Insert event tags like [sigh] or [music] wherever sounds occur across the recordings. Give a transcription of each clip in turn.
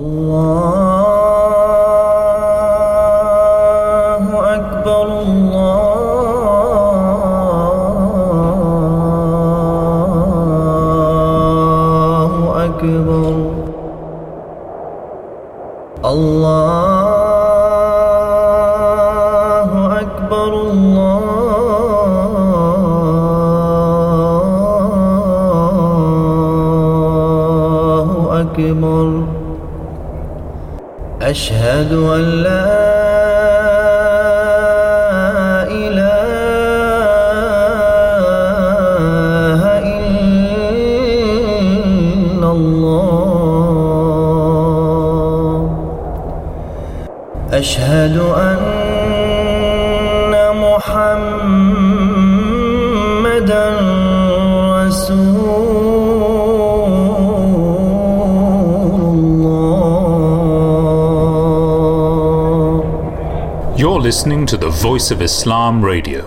الله listening to the Voice of Islam Radio.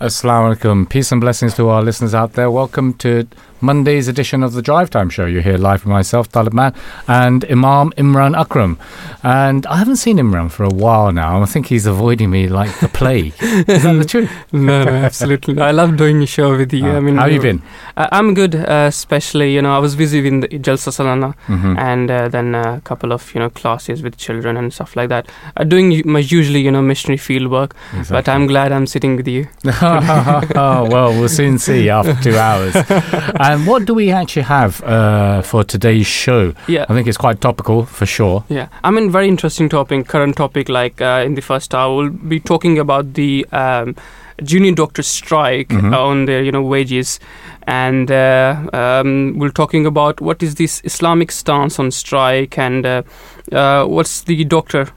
Assalamu alaikum. Peace and blessings to our listeners out there. Welcome to Monday's edition of the Drive Time Show. You're here live with myself, Talib Man, and Imam Imran Akram. And I haven't seen Imran for a while now. I think he's avoiding me like the plague. Is that the [laughs] truth? no, no, absolutely. I love doing a show with you. Ah, I mean, how you been? I, I'm good, uh, especially, you know, I was busy in the Jalsa Salana Mhm. and uh, then a couple of, you know, classes with children and stuff like that. Uh, doing my usually, you know, missionary field work, but I'm glad I'm sitting with you. oh, [laughs] [laughs] well, we'll soon see after two hours. [laughs] and what do we actually have uh, for today's show? Yeah. I think it's quite topical for sure. Yeah, I mean, very interesting topic, current topic. Like uh, in the first hour, we'll be talking about the um, junior doctor strike Mhm. on their, you know, wages, and uh, um, we're talking about what is this Islamic stance on strike, and uh, uh, what's the doctor,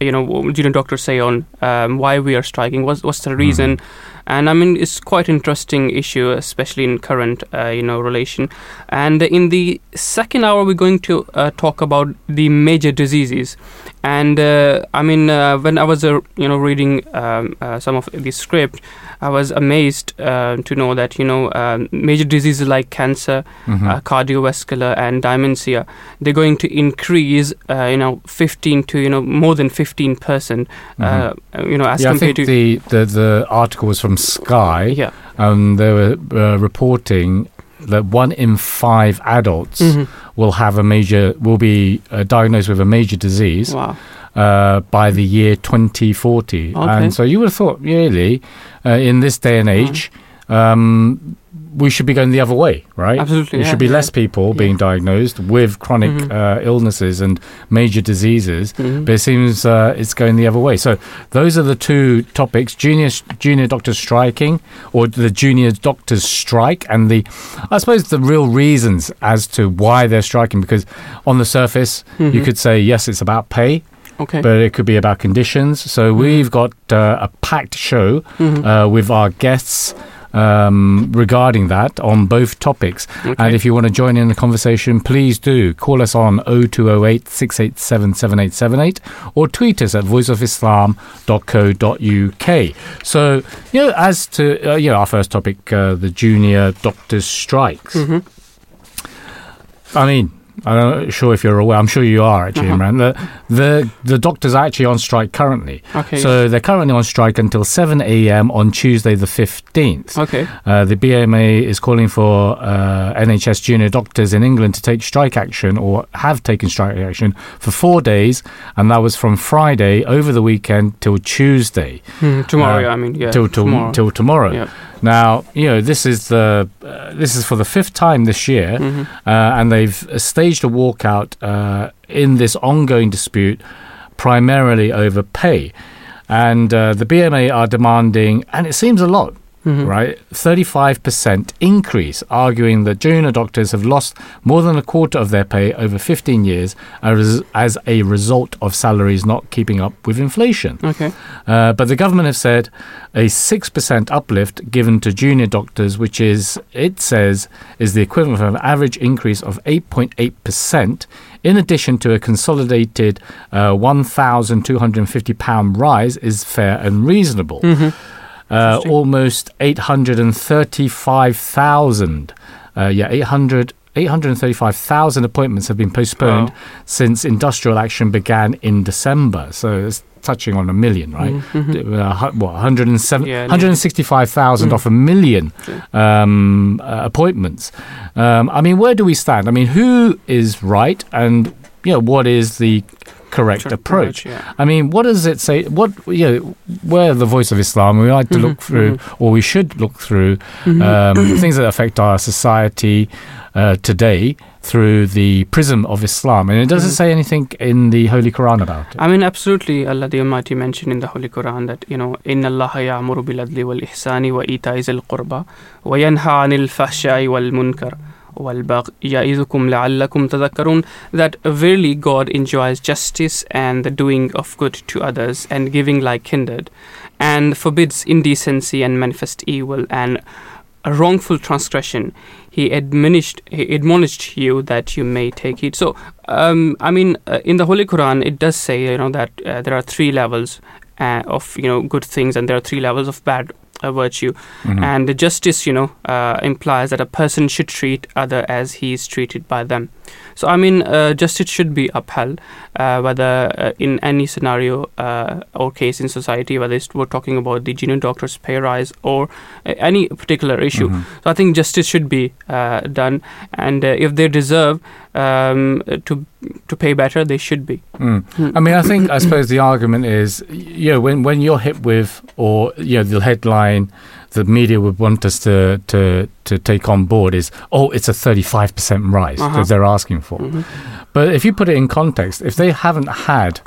you know, junior doctor say on um, why we are striking? What's what's the reason? and I mean it's quite interesting issue, especially in current uh, you know relation. And in the second hour, we're going to uh, talk about the major diseases. And uh, I mean, uh, when I was uh, you know reading um, uh, some of the script, I was amazed uh, to know that you know um, major diseases like cancer, Mhm. uh, cardiovascular, and dementia, they're going to increase uh, you know 15 to you know more than 15 percent. Uh, you know as Mm-hmm. yeah, I compared think to the, the, the article was from Sky. yeah. um, they were uh, reporting that one in five adults Mhm. will have a major will be uh, diagnosed with a major disease Wow. uh, by the year 2040 Okay. and so you would have thought really uh, in this day and age um, we should be going the other way right Absolutely, there yeah, should be yeah. less people being Yeah. diagnosed with chronic Mhm. uh, illnesses and major diseases Mhm. but it seems uh, it's going the other way. So those are the two topics: junior junior doctors striking, or the junior doctors strike, and the I suppose the real reasons as to why they're striking. Because on the surface, you Mhm. could say yes, it's about pay, Okay. but it could be about conditions. So we've got uh, a packed show Mhm. uh, with our guests. Um, regarding that on both topics. Okay. And if you want to join in the conversation, please do call us on 0208 687 7878 or tweet us at voiceofislam.co.uk. So, you know, as to, uh, you know, our first topic, uh, the junior doctors' strikes. Mhm. I mean, I'm not sure if you're aware. I'm sure you are actually, Uh-huh. Imran. The, the the doctors are actually on strike currently. Okay. So they're currently on strike until 7 a.m. on Tuesday the 15th. okay. Uh, the BMA is calling for uh, NHS junior doctors in England to take strike action or have taken strike action for four days, and that was from Friday over the weekend till Tuesday, Mhm. Tomorrow, Uh, I mean, yeah. till, till tomorrow. till tomorrow. Yeah. Now, you know this is the uh, this is for the fifth time this year, Mhm. uh, and they've uh, staged a walkout uh, in this ongoing dispute, primarily over pay. And uh, the BMA are demanding, and it seems a lot, Mhm. right? 35% increase, arguing that junior doctors have lost more than a quarter of their pay over 15 years as, as a result of salaries not keeping up with inflation. Okay. Uh, but the government have said a 6% uplift given to junior doctors, which is, it says, is the equivalent of an average increase of 8.8%, in addition to a consolidated uh, £1,250 rise, is fair and reasonable. Mhm. Uh, almost 835,000. Uh, yeah, 800. 835,000 appointments have been postponed Wow. since industrial action began in December. So it's touching on a million, right? Uh, what, 107, Yeah, 165,000 off a million um, uh, appointments. Um, I mean, where do we stand? I mean, who is right and, you know, what is the correct Tr- approach. yeah. I mean, what does it say? What you know, we're the voice of Islam. We like to mm-hmm, look through, mm-hmm. or we should look through mm-hmm. um, mm-hmm. things that affect our society uh, today through the prism of Islam, and it doesn't mm-hmm. say anything in the Holy Quran about it. I mean, absolutely, Allah the Almighty mentioned in the Holy Quran that you know, in Allah ya'muru bil adli wal ihsani wa Itaiz Al qurba wa yanha anil wal munkar. وَالْبَغْيِ يَعِظُكُمْ لَعَلَّكُمْ تَذَكَّرُونَ That verily God enjoys justice and the doing of good to others and giving like kindred and forbids indecency and manifest evil and a wrongful transgression he admonished he admonished you that you may take it so um, i mean uh, in the holy quran it does say you know that uh, there are three levels uh, of you know good things and there are three levels of bad uh, virtue Mhm. and justice you know uh, implies that a person should treat other as he is treated by them so i mean uh, justice should be upheld uh, whether uh, in any scenario uh, or case in society whether it's, we're talking about the junior doctors pay rise or uh, any particular issue Mhm. so I think justice should be uh, done, and uh, if they deserve um, to to pay better, they should be. Mm. I mean, I think, I suppose the argument is, you know, when, when you're hit with, or, you know, the headline the media would want us to, to, to take on board is, oh, it's a 35% rise Uh-huh. that they're asking for. Mhm. But if you put it in context, if they haven't had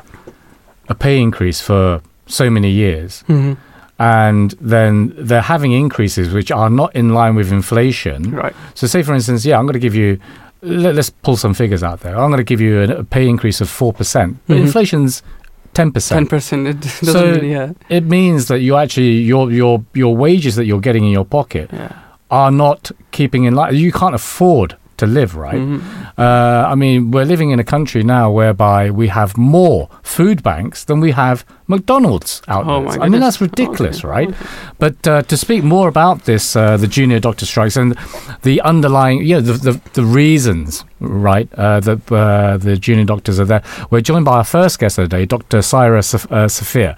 a pay increase for so many years, and then they're having increases which are not in line with inflation. Right. So, say for instance, yeah, I'm going to give you. Let, us pull some figures out there. I'm going to give you a, pay increase of four percent, but Mhm. inflation's ten Ten percent. percent. It [laughs] doesn't. So- really, yeah. It means that you actually your your your wages that you're getting in your pocket Yeah. are not keeping in line. You can't afford to live, right? Mhm. Uh, I mean, we're living in a country now whereby we have more food banks than we have McDonald's outlets. Oh I mean, that's ridiculous, Okay, right? okay. But uh, to speak more about this, uh, the junior doctor strikes and the underlying, you know, the, the, the reasons, right, uh, that uh, the junior doctors are there. We're joined by our first guest of the day, Dr. Saira uh, Safeer,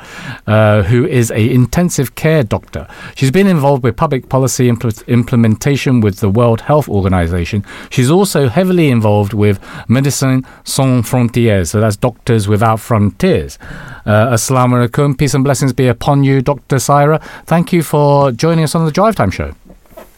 uh, who is a intensive care doctor. She's been involved with public policy impl- implementation with the World Health Organization. She's also heavily involved with Médecins Sans Frontières, so that's Doctors Without Frontiers. Uh, Assalamu alaikum, peace and blessings be upon you, Dr. Saira. Thank you for joining us on the Drive Time Show.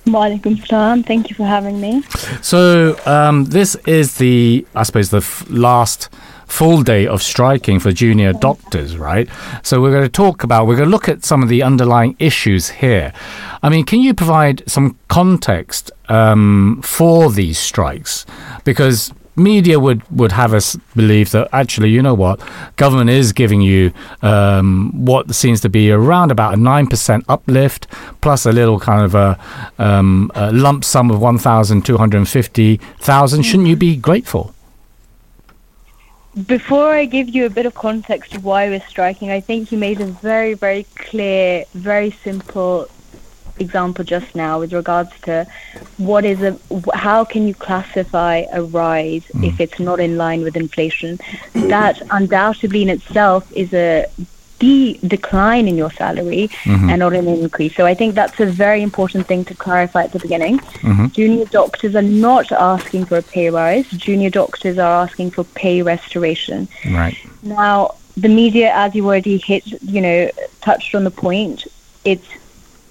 Walaikum salam. Thank you for having me. So, um, this is the, I suppose, the f- last full day of striking for junior doctors, right? So, we're going to talk about, we're going to look at some of the underlying issues here. I mean, can you provide some context um, for these strikes? Because media would, would have us believe that actually, you know what, government is giving you um, what seems to be around about a 9% uplift plus a little kind of a, um, a lump sum of 1,250,000. Shouldn't you be grateful? Before I give you a bit of context of why we're striking, I think you made a very, very clear, very simple example just now with regards to what is a how can you classify a rise hmm. if it's not in line with inflation? That undoubtedly in itself is a de- decline in your salary mm-hmm. and not an increase. So i think that's a very important thing to clarify at the beginning. Mm-hmm. Junior doctors are not asking for a pay rise. Junior doctors are asking for pay restoration. Right. now, the media, as you already hit, you know, touched on the point, it's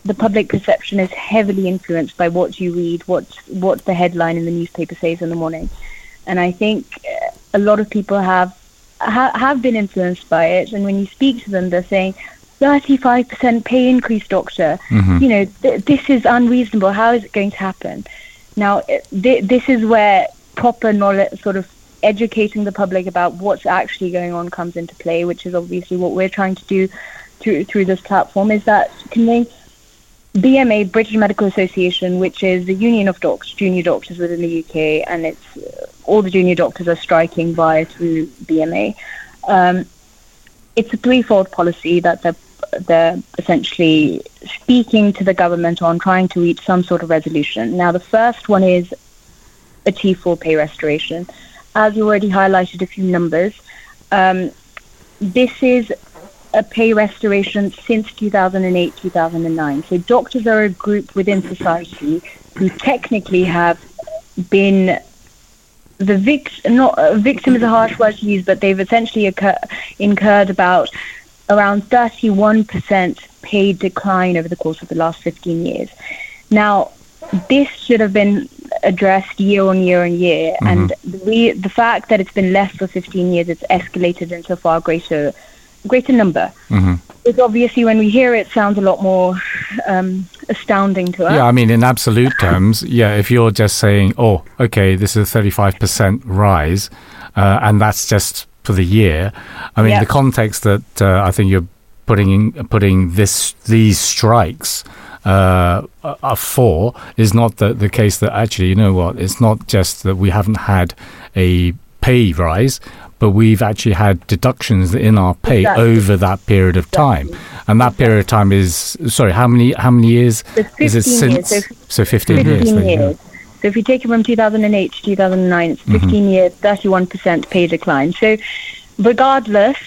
the public perception is heavily influenced by what you read, what what the headline in the newspaper says in the morning, and I think uh, a lot of people have ha- have been influenced by it. And when you speak to them, they're saying. 35% pay increase, doctor. You know, th- this is unreasonable. How is it going to happen? Now, th- this is where proper knowledge, sort of educating the public about what's actually going on comes into play, which is obviously what we're trying to do through through this platform. Is that conveying BMA, British Medical Association, which is the union of doctors, junior doctors within the UK, and it's uh, all the junior doctors are striking via through BMA. Um, it's a threefold policy that they're, they're essentially speaking to the government on, trying to reach some sort of resolution. Now, the first one is a T4 pay restoration. As you already highlighted a few numbers, um, this is a pay restoration since 2008 2009. So doctors are a group within society who technically have been the victim, not uh, victim is a harsh word to use, but they've essentially occur- incurred about around 31% pay decline over the course of the last 15 years. Now, this should have been addressed year on year on year, and the, re- the fact that it's been less for 15 years, it's escalated into a far greater, greater number. Mhm. It's obviously when we hear it, sounds a lot more um, astounding to us. Yeah, I mean, in absolute terms, yeah, if you're just saying, oh, okay, this is a 35% rise, uh, and that's just for the year, I mean, Yeah. the context that uh, I think you're putting in, putting this these strikes uh, are for is not the, the case that actually, you know what, it's not just that we haven't had a pay rise, but we've actually had deductions in our pay Exactly. over that period of time. And that period of time is, sorry, how many how many years is it 15 years, so So 15, 15 years. there you go. years. So if you take it from 2008 to 2009, it's Mm-hmm. 15 years, 31% pay decline. So regardless,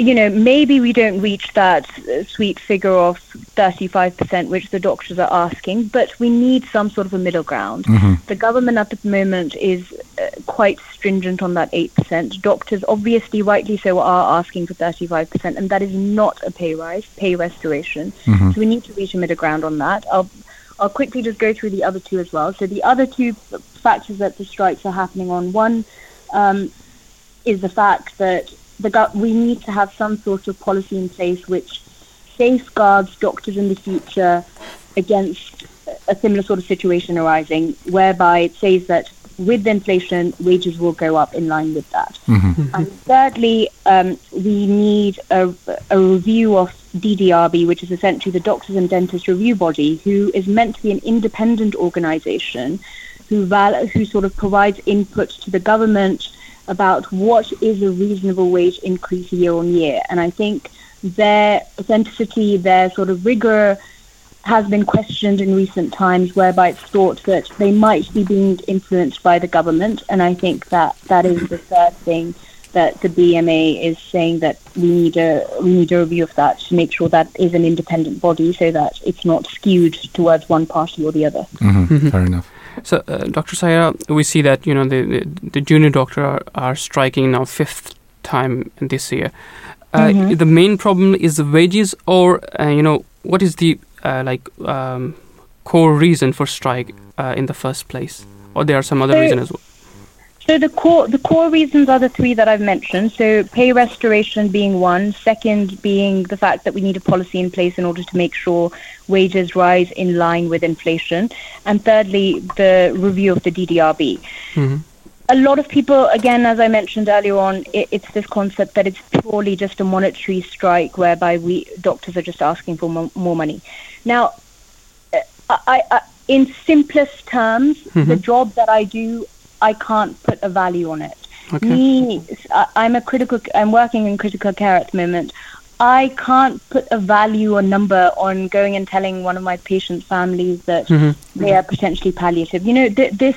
you know, maybe we don't reach that sweet figure of 35%, which the doctors are asking, but we need some sort of a middle ground. Mm-hmm. The government at the moment is uh, quite stringent on that 8%. Doctors, obviously, rightly so, are asking for 35%, and that is not a pay rise, pay restoration. Mm-hmm. So we need to reach a middle ground on that. I'll, I'll quickly just go through the other two as well. So the other two factors that the strikes are happening on, one um, is the fact that the gov- we need to have some sort of policy in place which safeguards doctors in the future against a similar sort of situation arising, whereby it says that with inflation, wages will go up in line with that. And thirdly, um, we need a, a review of DDRB, which is essentially the Doctors and Dentists Review Body, who is meant to be an independent organisation who val- who sort of provides input to the government about what is a reasonable wage increase year on year. And I think their authenticity, their sort of rigor has been questioned in recent times, whereby it's thought that they might be being influenced by the government. And I think that that is the third thing that the BMA is saying that we need a we need a review of that to make sure that is an independent body, so that it's not skewed towards one party or the other. Mhm, Fair enough. So, uh, Dr. Saira, we see that you know the the, the junior doctor are, are striking now fifth time this year. Uh, Mhm. The main problem is the wages, or uh, you know what is the uh, like um, core reason for strike uh, in the first place, or there are some other So- reason as well. So the core the core reasons are the three that I've mentioned. So pay restoration being one, second being the fact that we need a policy in place in order to make sure wages rise in line with inflation, and thirdly the review of the DDRB. Mhm. A lot of people, again, as I mentioned earlier on, it, it's this concept that it's purely just a monetary strike whereby we doctors are just asking for mo- more money. Now, uh, I, I, in simplest terms, the job that I do, I can't put a value on it. Okay. Me, I- I'm a critical. I'm working in critical care at the moment. I can't put a value or number on going and telling one of my patients' families that they are potentially palliative. You know, th- this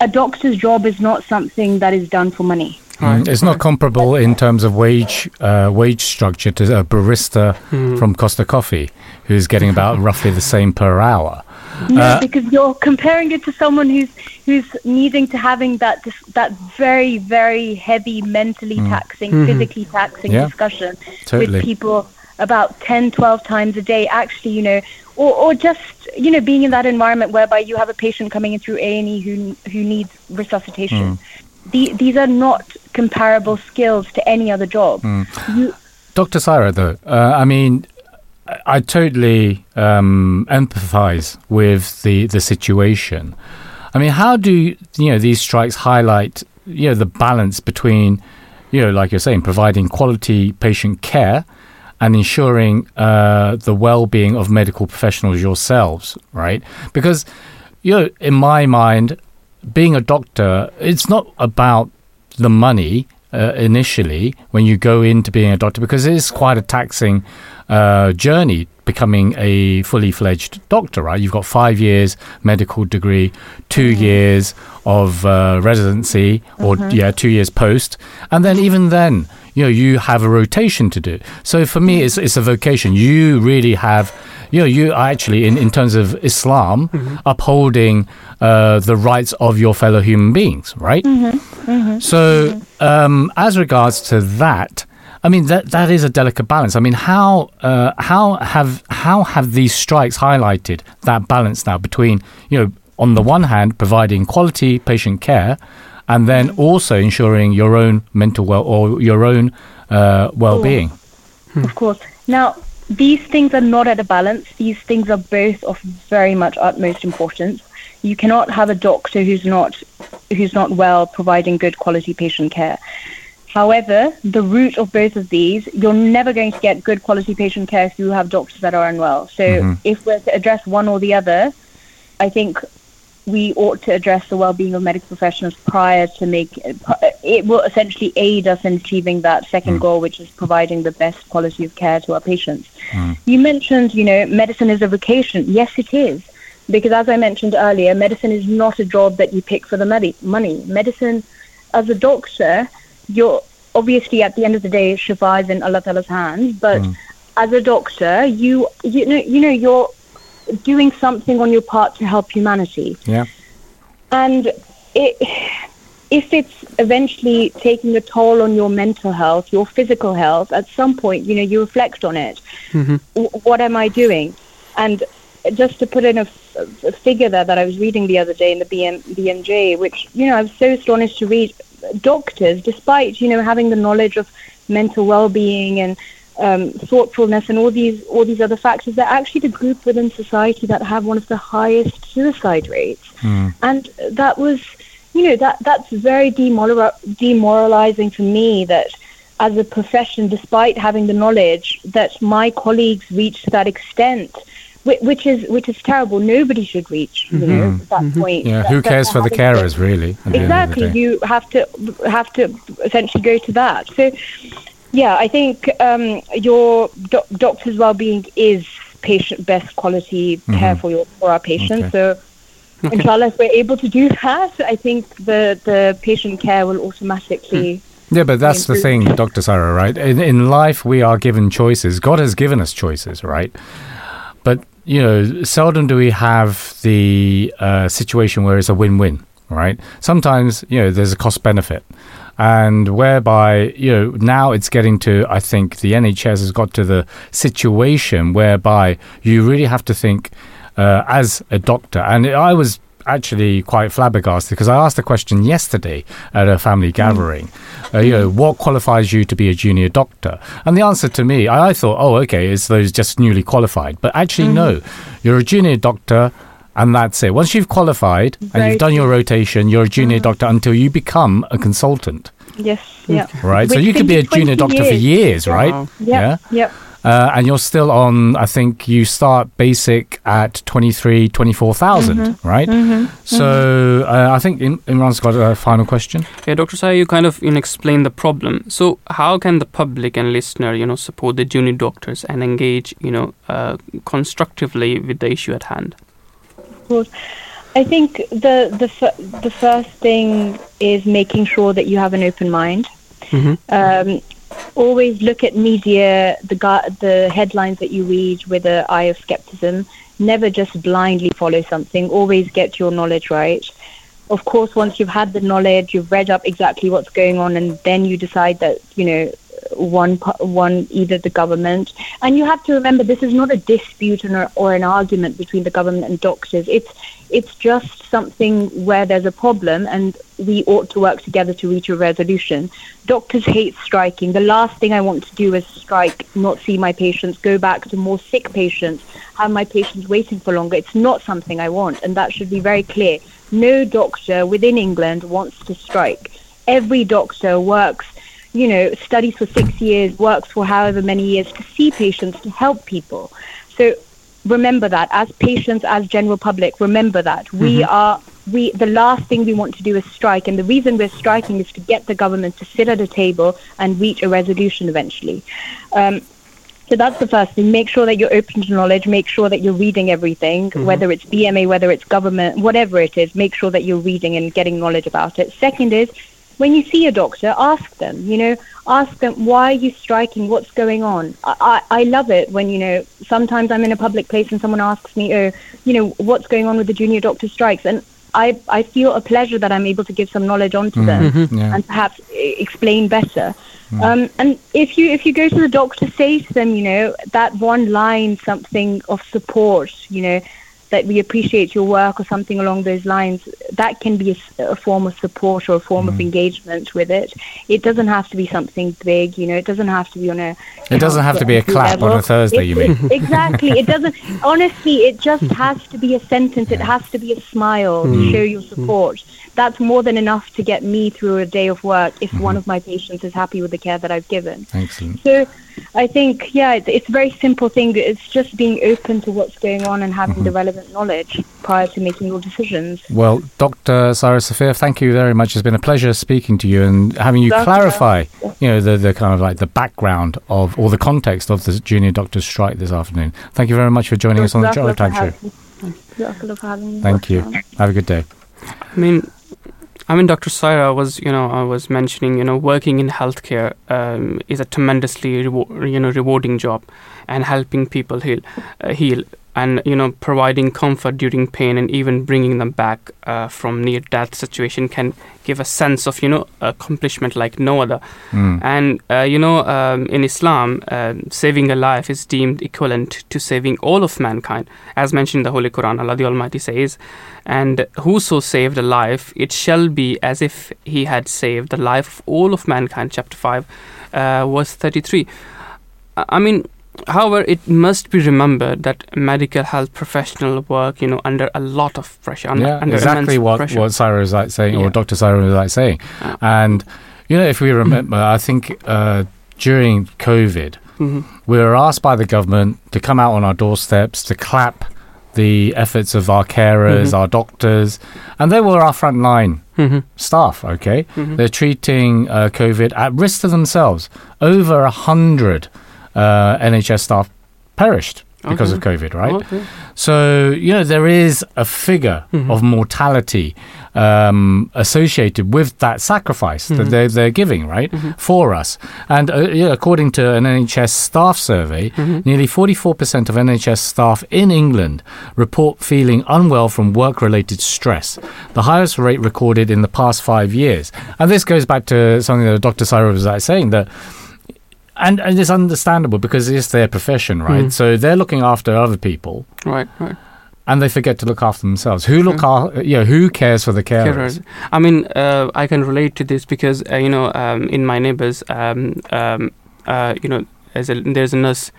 a doctor's job is not something that is done for money. Mm, It's not comparable in terms of wage uh, wage structure to a barista from Costa Coffee, who's getting about roughly the same per hour. No, Uh, because you're comparing it to someone who's who's needing to having that dis- that very very heavy mentally taxing, physically taxing Yeah, discussion totally. with people about 10, 12 times a day. Actually, you know, or or just you know being in that environment whereby you have a patient coming in through A and E who who needs resuscitation. The, these are not comparable skills to any other job. You, Dr. Saira, though, uh, I mean, I, totally um, empathize with the, the situation. I mean, how do you know these strikes highlight you know the balance between you know like you're saying providing quality patient care and ensuring uh, the well-being of medical professionals yourselves, right? Because you know, in my mind, being a doctor, it's not about the money uh, initially when you go into being a doctor because it is quite a taxing uh, journey becoming a fully fledged doctor, right? You've got five years medical degree, 2 Mm-hmm. years of uh, residency, or yeah, two years post, and then even then, you know, you have a rotation to do. So for me, it's it's a vocation. You really have. You know, you are actually, in, in terms of Islam, upholding uh, the rights of your fellow human beings, right? So, um, as regards to that, I mean that that is a delicate balance. I mean, how uh, how have how have these strikes highlighted that balance now between you know on the one hand providing quality patient care, and then also ensuring your own mental well or your own uh, well being. Of course. Now, these things are not at a balance. These things are both of very much utmost importance. You cannot have a doctor who's not who's not well providing good quality patient care. However, the root of both of these, you're never going to get good quality patient care if you have doctors that are unwell. So mm-hmm. if we're to address one or the other, I think we ought to address the well-being of medical professionals prior to make it will essentially aid us in achieving that second mm. goal which is providing the best quality of care to our patients. Mm. You mentioned you know medicine is a vocation. Yes it is. Because as i mentioned earlier medicine is not a job that you pick for the money money. Medicine as a doctor you're obviously at the end of the day shifa is in allah Ta'ala's hands but hmm. as a doctor you you know you know you're doing something on your part to help humanity Yeah. and it, if it's eventually taking a toll on your mental health, your physical health, at some point, you know, you reflect on it. Mm-hmm. W- what am I doing? And just to put in a, f- a figure there that I was reading the other day in the BM, BMJ, which, you know, I was so astonished to read, doctors, despite, you know, having the knowledge of mental well-being and um, thoughtfulness and all these all these other factors, they're actually the group within society that have one of the highest suicide rates. And that was, you know, that that's very demoral- demoralizing for me that as a profession, despite having the knowledge that my colleagues reach to that extent, which, which is which is terrible. Nobody should reach, you mm-hmm. know, mm-hmm. that point. Yeah. That- Who cares for the having to- carers, really? at the end of the exactly you have to have to essentially go to that so yeah i think um, your doc- doctor's well-being is patient best quality mm-hmm. care for your for our patients Okay. so inshallah if we're able to do that i think the the patient care will automatically mm. Yeah, but that's the thing, Dr. Sarah, right? In, in life, we are given choices. God has given us choices, right? But, you know, seldom do we have the uh, situation where it's a win win, right? Sometimes, you know, there's a cost benefit. And whereby, you know, now it's getting to, I think the NHS has got to the situation whereby you really have to think uh, as a doctor. And I was actually quite flabbergasted because I asked the question yesterday at a family gathering. Uh, you know, what qualifies you to be a junior doctor? And the answer to me, I, I thought, oh, okay, it's those just newly qualified. But actually, no, you're a junior doctor. And that's it. Once you've qualified and you've done your rotation, you're a junior doctor until you become a consultant, yes yeah right? so you could be a junior doctor for years, right? Wow. yeah yeah Uh, and you're still on, I think you start basic at 23, 24,000, Mm-hmm. right? So uh, I think Im- Imran's got a final question. Yeah, Dr. Sai, you kind of you know, explain the problem. So, how can the public and listener, you know, support the junior doctors and engage, you know, uh, constructively with the issue at hand? Of course. I think the the fir- the first thing is making sure that you have an open mind. Um, always look at media, the the headlines that you read with an eye of skepticism. Never just blindly follow something. Always get your knowledge right. Of course, once you've had the knowledge, you've read up exactly what's going on, and then you decide that you know one one either the government and you have to remember this is not a dispute or, or an argument between the government and doctors it's it's just something where there's a problem and we ought to work together to reach a resolution. Doctors hate striking. The last thing i want to do is strike not see my patients go back to more sick patients have my patients waiting for longer. It's not something i want and that should be very clear. No doctor within england wants to strike. Every doctor works you know, studies for six years, works for however many years to see patients, to help people. So remember that as patients, as general public, remember that we are we the last thing we want to do is strike, and the reason we're striking is to get the government to sit at a table and reach a resolution eventually. Um, So that's the first thing. Make sure that you're open to knowledge. Make sure that you're reading everything, whether it's BMA, whether it's government, whatever it is. Make sure that you're reading and getting knowledge about it. Second is when you see a doctor, ask them. You know, ask them why are you striking? What's going on? I, I, I love it when you know. Sometimes I'm in a public place and someone asks me, oh, you know, what's going on with the junior doctor strikes, and I I feel a pleasure that I'm able to give some knowledge onto mm-hmm. them mm-hmm. Yeah. and perhaps e- explain better. Mm. Um, and if you if you go to the doctor, say to them, you know, that one line, something of support, you know, that we appreciate your work or something along those lines. That can be a form of support or a form of mm. engagement with it. It doesn't have to be something big, you know. It doesn't have to be on a. It doesn't have to be a clap on a Thursday, It- you mean? it- [laughs] exactly. It doesn't. Honestly, it just [laughs] has to be a sentence. It has to be a smile to mm. show your mm. support. That's more than enough to get me through a day of work if mm-hmm. one of my patients is happy with the care that I've given. Excellent. So I think, yeah, it- it's a very simple thing. It's just being open to what's going on and having the mm-hmm. relevant knowledge prior to making your decisions. Well, Dr. Sarah Safeer, thank you very much. It's been a pleasure speaking to you and having you Dr. clarify, you know, the, the kind of like the background of or the context of the junior doctors' strike this afternoon. Thank you very much for joining us on the Jazakallah Drive Time Show. having me. Jazakallah for having me. Thank you. Have a good day. I mean, I mean, Dr. Saira was, you know, I was mentioning, you know, working in healthcare um, is a tremendously, rewa- you know, rewarding job, and helping people heal, uh, heal, and you know, providing comfort during pain, and even bringing them back uh, from near-death situation can give a sense of, you know, accomplishment like no other. Mm. And uh, you know, um, in Islam, uh, saving a life is deemed equivalent to saving all of mankind, as mentioned in the Holy Quran. Allah the Almighty says, "And whoso saved a life, it shall be as if he had saved the life of all of mankind." Chapter five, uh, verse thirty-three. I I mean. However, it must be remembered that medical health professional work, you know, under a lot of pressure, under, yeah, exactly what, pressure. what Sarah was like saying, or Dr. Sarah was like saying. Yeah. And, you know, if we remember, I think uh, during COVID, Mhm. we were asked by the government to come out on our doorsteps to clap the efforts of our carers, Mhm. our doctors, and they were our frontline Mhm. staff, okay? Mhm. They're treating uh, COVID at risk to themselves. Over a hundred uh, NHS staff perished because of COVID, right? Okay. So, you know, there is a figure Mhm. of mortality um, associated with that sacrifice that Mhm. they're, they're giving, right, Mhm. for us. And uh, yeah, according to an NHS staff survey, Mhm. nearly 44% of NHS staff in England report feeling unwell from work related stress, the highest rate recorded in the past five years. And this goes back to something that Dr. Saira was saying that and, and it's understandable because it's their profession, right? Mm. So they're looking after other people, Right, right. and they forget to look after themselves. Who look after? You know, who cares for the carers? Carers. I mean, uh, I can relate to this because uh, you know, um, in my neighbors, um, um, uh, you know, a, there's a nurse,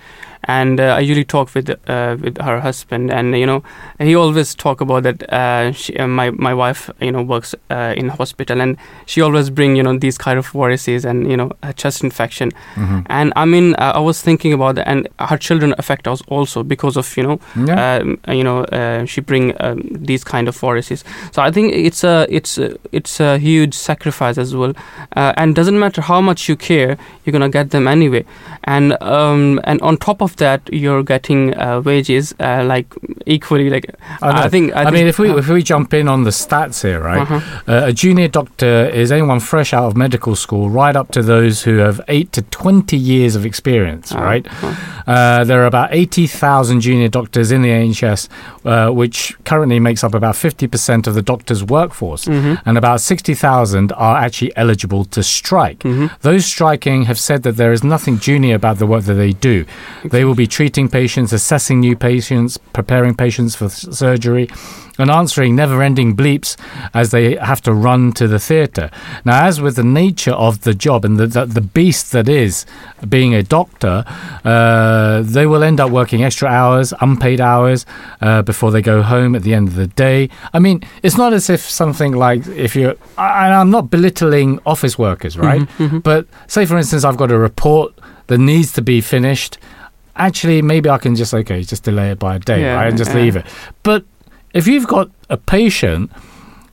and uh, I usually talk with uh, with her husband, and you know, he always talk about that. Uh, she, uh, my my wife, you know, works uh, in hospital, and she always bring you know these kind of viruses and you know a chest infection, Mhm. and I mean, uh, I was thinking about that, and her children affect us also because of you know Yeah. um, you know uh, she bring um, these kind of viruses so i think it's a it's a, it's a huge sacrifice as well uh, and doesn't matter how much you care you're gonna get them anyway and um, and on top of that you're getting uh, wages uh, like equally like I. I think I, I think, mean, if we if we jump in on the stats here, right? uh-huh. Uh, a junior doctor is anyone fresh out of medical school, right up to those who have eight to twenty years of experience, Uh, right? uh, Uh, there are about 80,000 junior doctors in the NHS, uh, which currently makes up about 50% of the doctors' workforce. mhm, And about 60,000 are actually eligible to strike. mhm. Those striking have said that there is nothing junior about the work that they do. They will be treating patients, assessing new patients, preparing patients for s- surgery, and answering never ending bleeps as they have to run to the theatre. Now, as with the nature of the job and the, the, the beast that is being a doctor, uh, they will end up working extra hours, unpaid hours, uh, before they go home at the end of the day. I mean, it's not as if something like if you're, and I'm not belittling office workers, right? Mhm, mhm. But say, for instance, I've got a report that needs to be finished. Actually, maybe I can just okay, just delay it by a day, Yeah, right, and just yeah. leave it. But if you've got a patient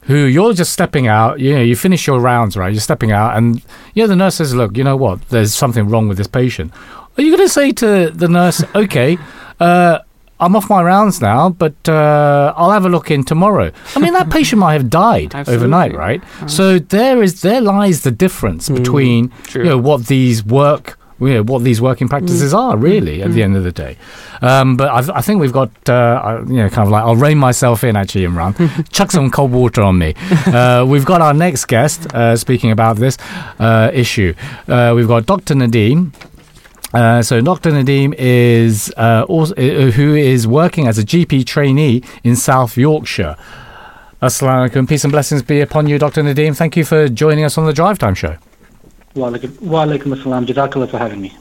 who you're just stepping out, you know, you finish your rounds, right? You're stepping out, and you know the nurse says, "Look, you know what? There's something wrong with this patient." Are you going to say to the nurse, [laughs] okay, uh, I'm off my rounds now, but uh, I'll have a look in tomorrow? I mean, that patient might have died overnight, right? So there is there lies the difference between true. you know what these work. You know, what these working practices are really at the end of the day, um, but I, I think we've got uh, uh, you know kind of like I'll rein myself in actually, Imran. [laughs] Chuck some cold water on me. Uh, we've got our next guest uh, speaking about this uh, issue. Uh, we've got Dr. Nadeem. Uh, so Dr. Nadeem is uh, also, uh, who is working as a GP trainee in South Yorkshire. Assalamu alaikum. Peace and blessings be upon you, Dr. Nadeem. Thank you for joining us on the Drive Time Show. Wa alaikum assalam. Jazakallah for having me.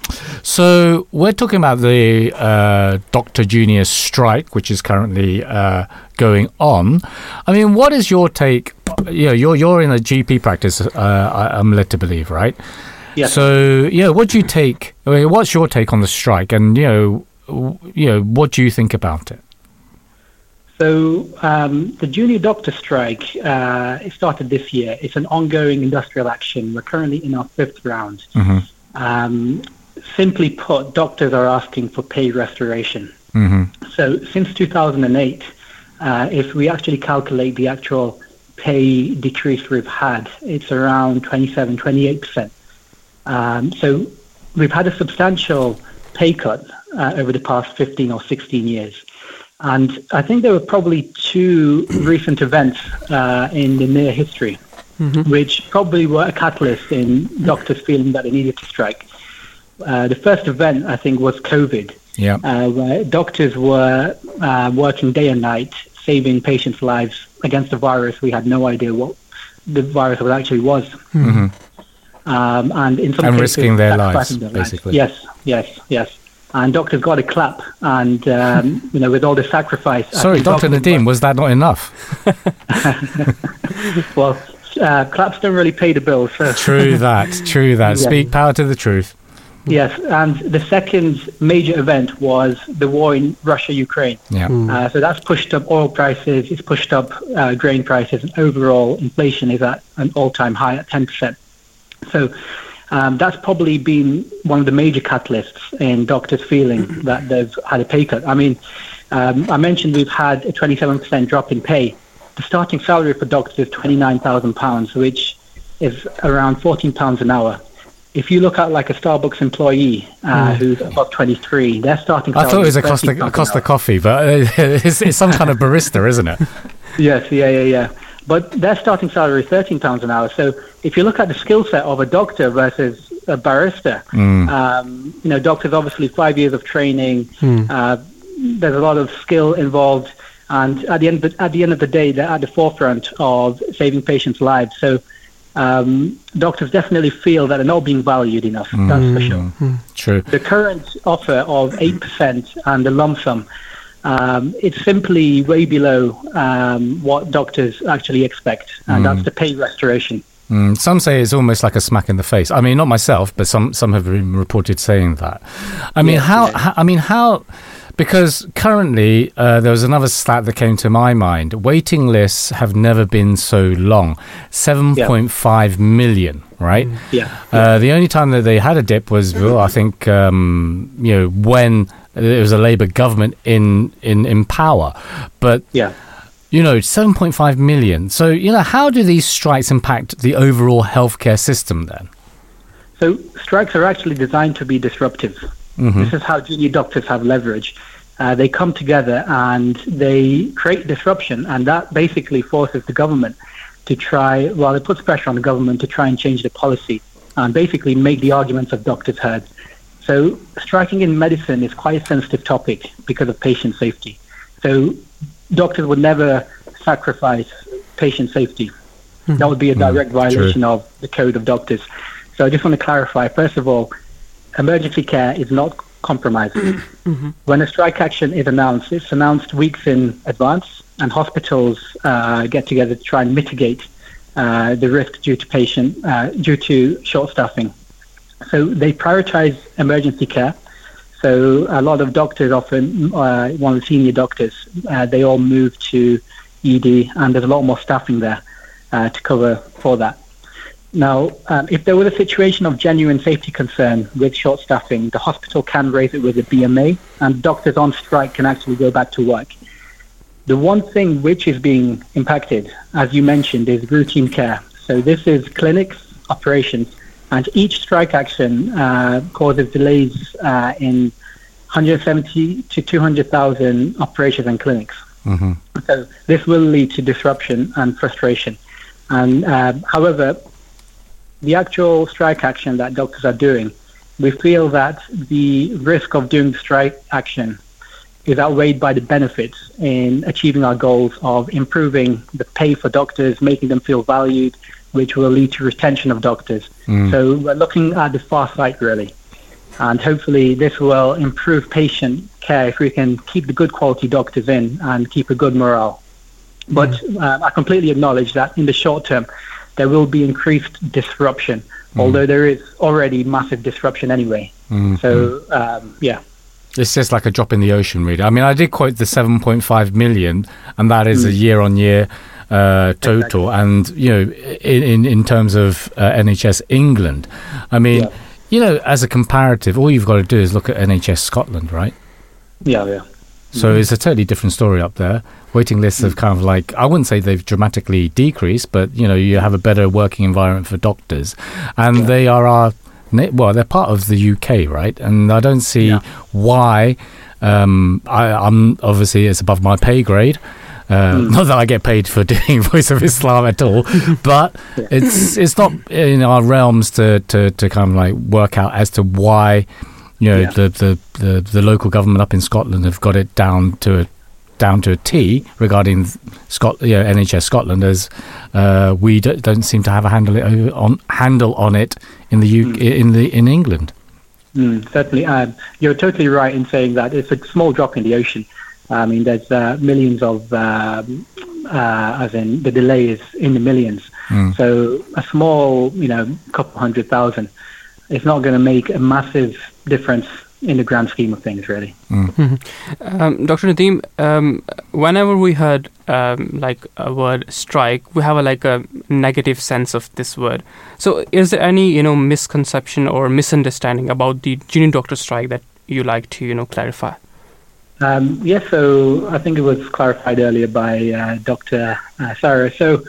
So we're talking about the uh, Doctor Junior strike, which is currently uh, going on. I mean, what is your take? You know, you're you're in a GP practice. Uh, I, I'm led to believe, right? Yes. So yeah, what do you take? I mean, what's your take on the strike? And you know, w- you know, what do you think about it? So um, the junior doctor strike uh, it started this year. It's an ongoing industrial action. We're currently in our fifth round. Mhm. Um, simply put, doctors are asking for pay restoration. Mm-hmm. So since 2008, uh, if we actually calculate the actual pay decrease we've had, it's around 27, 28 percent. Um, so we've had a substantial pay cut uh, over the past 15 or 16 years. And I think there were probably two recent events uh, in the near history, which probably were a catalyst in doctors feeling that they needed to strike. Uh, the first event, I think, was COVID Yeah. uh, where doctors were uh, working day and night, saving patients' lives against a virus. We had no idea what the virus actually was. hmm Um, and in some And cases, risking their lives, their basically. Yes, yes, yes. And doctors got a clap, and um, [laughs] you know, with all the sacrifice. Sorry, Dr. doctors Nadeem, was that not enough? were- [laughs] Well, uh, claps don't really pay the bills. So. True that. True that. Yeah. Speak power to the truth. Yes, and the second major event was the war in Russia-Ukraine. Yeah. Uh, so that's pushed up oil prices, it's pushed up uh, grain prices, and overall inflation is at an all-time high at 10%. So um, that's probably been one of the major catalysts in doctors feeling that they've had a pay cut. I mean, um, I mentioned we've had a 27% drop in pay. The starting salary for doctors is £29,000, which is around £14 an hour. If you look at like a Starbucks employee uh, who's above 23, their starting I thought it was a Costa, £13 an Costa coffee, but uh, [laughs] it's, it's some kind of barista, isn't it? [laughs] Yes, yeah, yeah, yeah. But their starting salary is thirteen pounds an hour. So if you look at the skill set of a doctor versus a barrister, um, you know, doctors obviously five years of training. Uh, there's a lot of skill involved, and at the end of the, at the end of the day, they're at the forefront of saving patients' lives. So. Um, doctors definitely feel that they're not being valued enough. That's for sure. True. The current offer of 8% and the lump sum, um, it's simply way below um, what doctors actually expect, and that's the pay restoration. Mm, some say it's almost like a smack in the face. I mean, not myself, but some some have been reported saying that. I mean, Yeah, how, yeah. how? I mean, how? Because currently, uh, there was another stat that came to my mind. Waiting lists have never been so long. Seven point five million, right? Yeah. Uh, the only time that they had a dip was, well, I think, um, you know, when it was a Labour government in, in, in power. But Yeah. you know, 7.5 million. So, you know, how do these strikes impact the overall healthcare system then? So strikes are actually designed to be disruptive. This is how junior doctors have leverage. Uh, they come together and they create disruption, and that basically forces the government to try, well, it puts pressure on the government to try and change the policy and basically make the arguments of doctors heard. So striking in medicine is quite a sensitive topic because of patient safety. So doctors would never sacrifice patient safety. That would be a direct violation of the code of doctors. So I just want to clarify, first of all, emergency care is not compromised. [clears throat] When a strike action is announced, it's announced weeks in advance, and hospitals uh, get together to try and mitigate uh, the risk due to patient uh, due to short staffing. So they prioritize emergency care. So a lot of doctors, often uh, one of the senior doctors, uh, they all move to ED, and there's a lot more staffing there uh, to cover for that. Now, um, if there was a situation of genuine safety concern with short staffing, the hospital can raise it with the BMA, and doctors on strike can actually go back to work. The one thing which is being impacted, as you mentioned, is routine care. So this is clinics, operations, and each strike action uh, causes delays uh, in 170 to 200,000 operations and clinics. Mm-hmm. So this will lead to disruption and frustration. And uh, however, the actual strike action that doctors are doing, we feel that the risk of doing strike action is outweighed by the benefits in achieving our goals of improving the pay for doctors, making them feel valued, which will lead to retention of doctors. Mm. So we're looking at the far side really. And hopefully this will improve patient care if we can keep the good quality doctors in and keep a good morale. But uh, I completely acknowledge that in the short term, there will be increased disruption, mm. although there is already massive disruption anyway. Mm-hmm. So, um, yeah. It's just like a drop in the ocean, really. I mean, I did quote the 7.5 million, and that is a year on year uh, total. And, you know, in, in, in terms of uh, NHS England, I mean, Yeah. you know, as a comparative, all you've got to do is look at NHS Scotland, right? Yeah, yeah. So it's a totally different story up there. Waiting lists have kind of like I wouldn't say they've dramatically decreased, but you know you have a better working environment for doctors, and they are our well they're part of the UK, right? And I don't see Yeah. why. Um, I, I'm obviously it's above my pay grade. Uh, Not that I get paid for [laughs] doing Voice of Islam at all, but it's it's not in our realms to, to, to kind of like work out as to why you know Yeah. the, the, the, the local government up in Scotland have got it down to a down to a T regarding Scot, you know, NHS Scotland as uh, we d- don't seem to have a handle it on handle on it in the U- in the in England. Mm, certainly. Um, you're totally right in saying that it's a small drop in the ocean. I mean, there's uh, millions of, um, uh, as in the delay is in the millions. So a small, you know, couple hundred thousand, it's not going to make a massive difference in the grand scheme of things, really. [laughs] Um, Dr. Nadeem, um, whenever we heard um, like a word strike, we have a, like a negative sense of this word. So, is there any you know misconception or misunderstanding about the junior doctor strike that you like to you know clarify? Um, yes, so I think it was clarified earlier by uh, Dr. Uh, Saira. So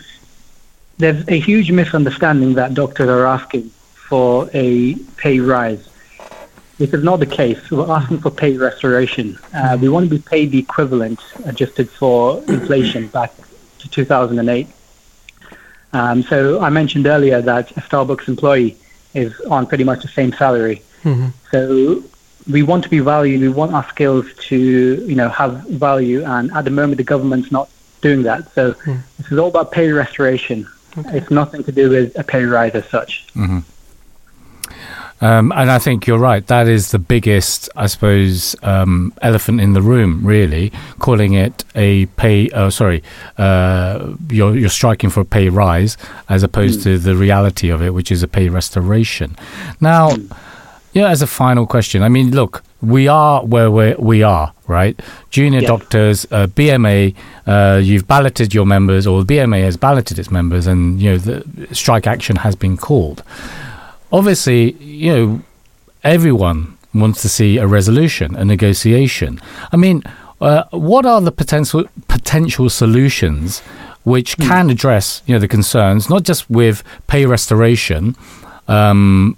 there's a huge misunderstanding that doctors are asking for a pay rise. This is not the case. We're asking for pay restoration. Uh, we want to be paid the equivalent adjusted for inflation back to 2008. Um, so I mentioned earlier that a Starbucks employee is on pretty much the same salary. So we want to be valued. We want our skills to, you know, have value. And at the moment, the government's not doing that. So this is all about pay restoration. It's nothing to do with a pay rise as such. Um, and I think you're right. That is the biggest, I suppose, um, elephant in the room. Really, calling it a pay. Oh, sorry, uh, you're you're striking for a pay rise as opposed to the reality of it, which is a pay restoration. Now, yeah, as a final question, I mean, look, we are where we we are, right? Junior Yes. doctors, uh, BMA, uh, you've balloted your members, or the BMA has balloted its members, and you know the strike action has been called obviously, you know, everyone wants to see a resolution, a negotiation. I mean, uh, what are the potential potential solutions which can address you know the concerns, not just with pay restoration? Um,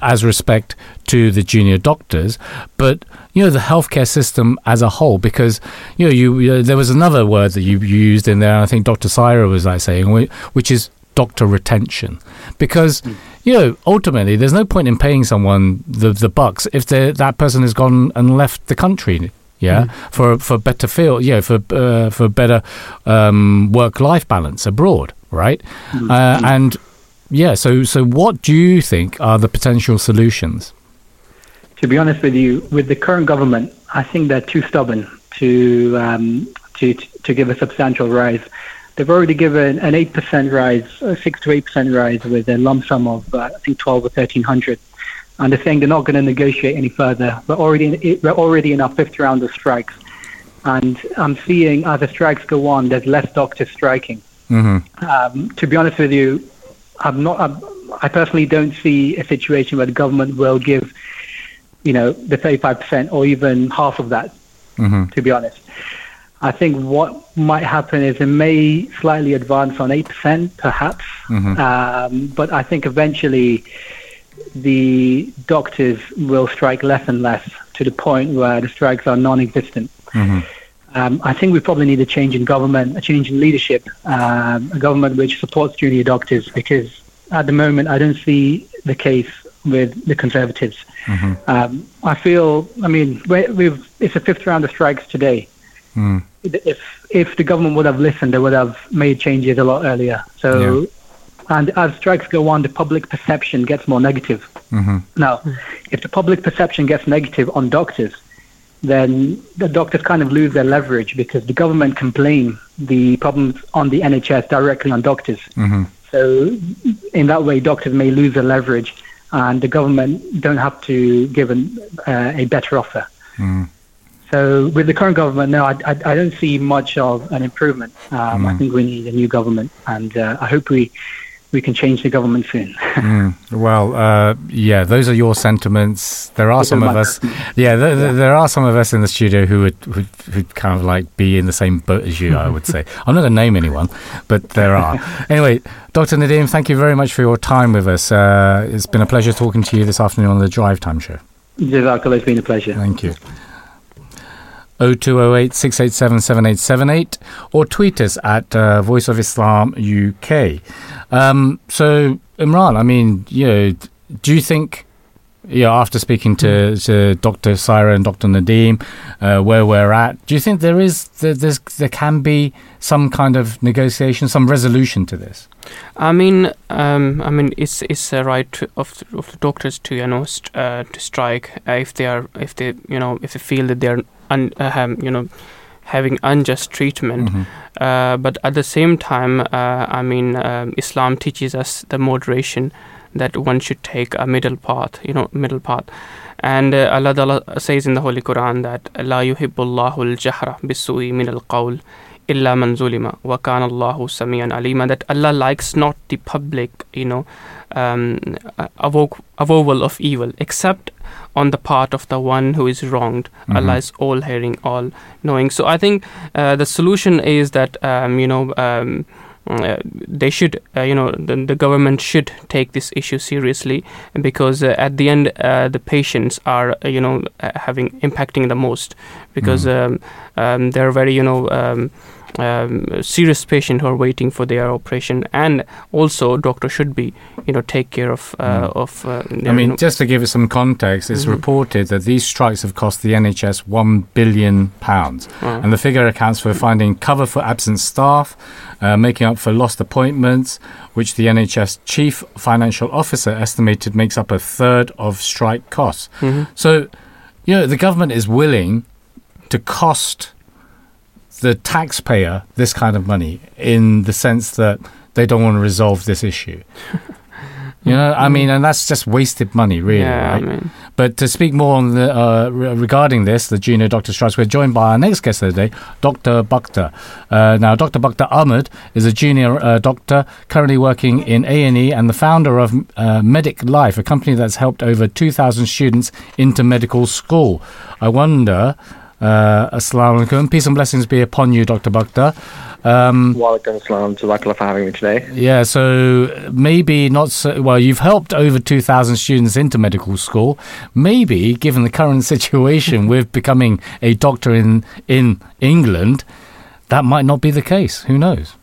as respect to the junior doctors, but you know the healthcare system as a whole. Because you know you, you there was another word that you, used in there. and I think Dr. Saira was like saying, which is doctor retention. Because you know ultimately there's no point in paying someone the the bucks if that person has gone and left the country. Yeah, for for better feel, yeah, for uh, for better um, work life balance abroad, right? Uh, and yeah, so so what do you think are the potential solutions? To be honest with you, with the current government, I think they're too stubborn to um, to to give a substantial rise. They've already given an eight percent rise, a six to eight percent rise, with a lump sum of uh, I think twelve or thirteen hundred. And they're saying they're not going to negotiate any further. We're already in, we're already in our fifth round of strikes, and I'm seeing as the strikes go on, there's less doctors striking. hmm Um, to be honest with you, I'm not. I'm, I personally don't see a situation where the government will give, you know, the 35% or even half of that. hmm To be honest, I think what might happen is it may slightly advance on 8%, perhaps. Mhm. Um, but I think eventually the doctors will strike less and less to the point where the strikes are non-existent. hmm Um, I think we probably need a change in government, a change in leadership, um, a government which supports junior doctors because at the moment I don't see the case with the Conservatives. Um, I feel, I mean, we- we've, it's a fifth round of strikes today. Mm. If if the government would have listened, they would have made changes a lot earlier. So, and as strikes go on, the public perception gets more negative. hmm Now, if the public perception gets negative on doctors, then the doctors kind of lose their leverage because the government can blame the problems on the NHS directly on doctors. hmm So, in that way, doctors may lose their leverage, and the government don't have to give an, uh, a better offer. Mm. So, with the current government, no, I, I, I don't see much of an improvement. Um, I think we need a new government, and uh, I hope we we can change the government soon. [laughs] Mm. Well, uh, yeah, those are your sentiments. There are some of us. Yeah, there, there- there are some of us in the studio who would who'd, who'd kind of like be in the same boat as you. I would say. [laughs] I'm not going to name anyone, but there are. [laughs] anyway, Dr. Nadeem, thank you very much for your time with us. Uh, it's been a pleasure talking to you this afternoon on the Drive Time Show. Jazakallah, it's been a pleasure. Thank you. 0208 687 7878 or tweet us at uh, Voice of Islam UK. Um, so, Imran, I mean, you know, do you think, you know, after speaking to, to Dr. Saira and Dr. Nadeem, uh, where we're at, do you think there is, there, there's, there can be some kind of negotiation, some resolution to this? I mean, um, I mean, it's it's a right of the, of the doctors to you know st- uh, to strike uh, if they are if they you know if they feel that they're un, um, you know having unjust treatment. Mm-hmm. Uh, but at the same time, uh, I mean, uh, Islam teaches us the moderation that one should take a middle path, you know, middle path. And uh, Allah says in the Holy Quran that La yuhibbullahu al-jahra bisui min al-qawl illa man zulima wa kana Allahu samian alima that Allah likes not the public, you know, um, avowal of evil except on the part of the one who is wronged. Mhm. Allah is all hearing, all knowing. So I think uh, the solution is that um, you know um, uh, they should uh, you know the, the government should take this issue seriously because uh, at the end uh, the patients are uh, you know uh, having impacting the most because um, um, they're very you know um, um, serious patient who are waiting for their operation and also doctor should be you know take care of uh, Mm. of uh, I mean, know- just to give it some context, it's Mhm. reported that these strikes have cost the NHS one billion pounds, Uh, and the figure accounts for finding cover for absent staff, uh, making up for lost appointments, which the NHS chief financial officer estimated makes up a third of strike costs. mhm. So, you know, the government is willing to cost the taxpayer this kind of money in the sense that they don't want to resolve this issue. [laughs] You know, I mean, and that's just wasted money, really, yeah, right? I mean, But to speak more on the, uh, re- regarding this, the junior doctor strikes, we're joined by our next guest of the day, Dr. Bakhtar. Uh, now, Dr. Bakhtar Ahmad is a junior uh, doctor currently working in A&E and the founder of uh, Medic Life, a company that's helped over 2,000 students into medical school. I wonder, uh, alaikum, peace and blessings be upon you, Dr. Bakhtar. Um, Walaikum assalam. Jazakallah for having me today. yeah, so maybe not so well. You've helped over 2,000 students into medical school. Maybe, given the current [laughs] situation with becoming a doctor in, in England, that might not be the case. Who knows?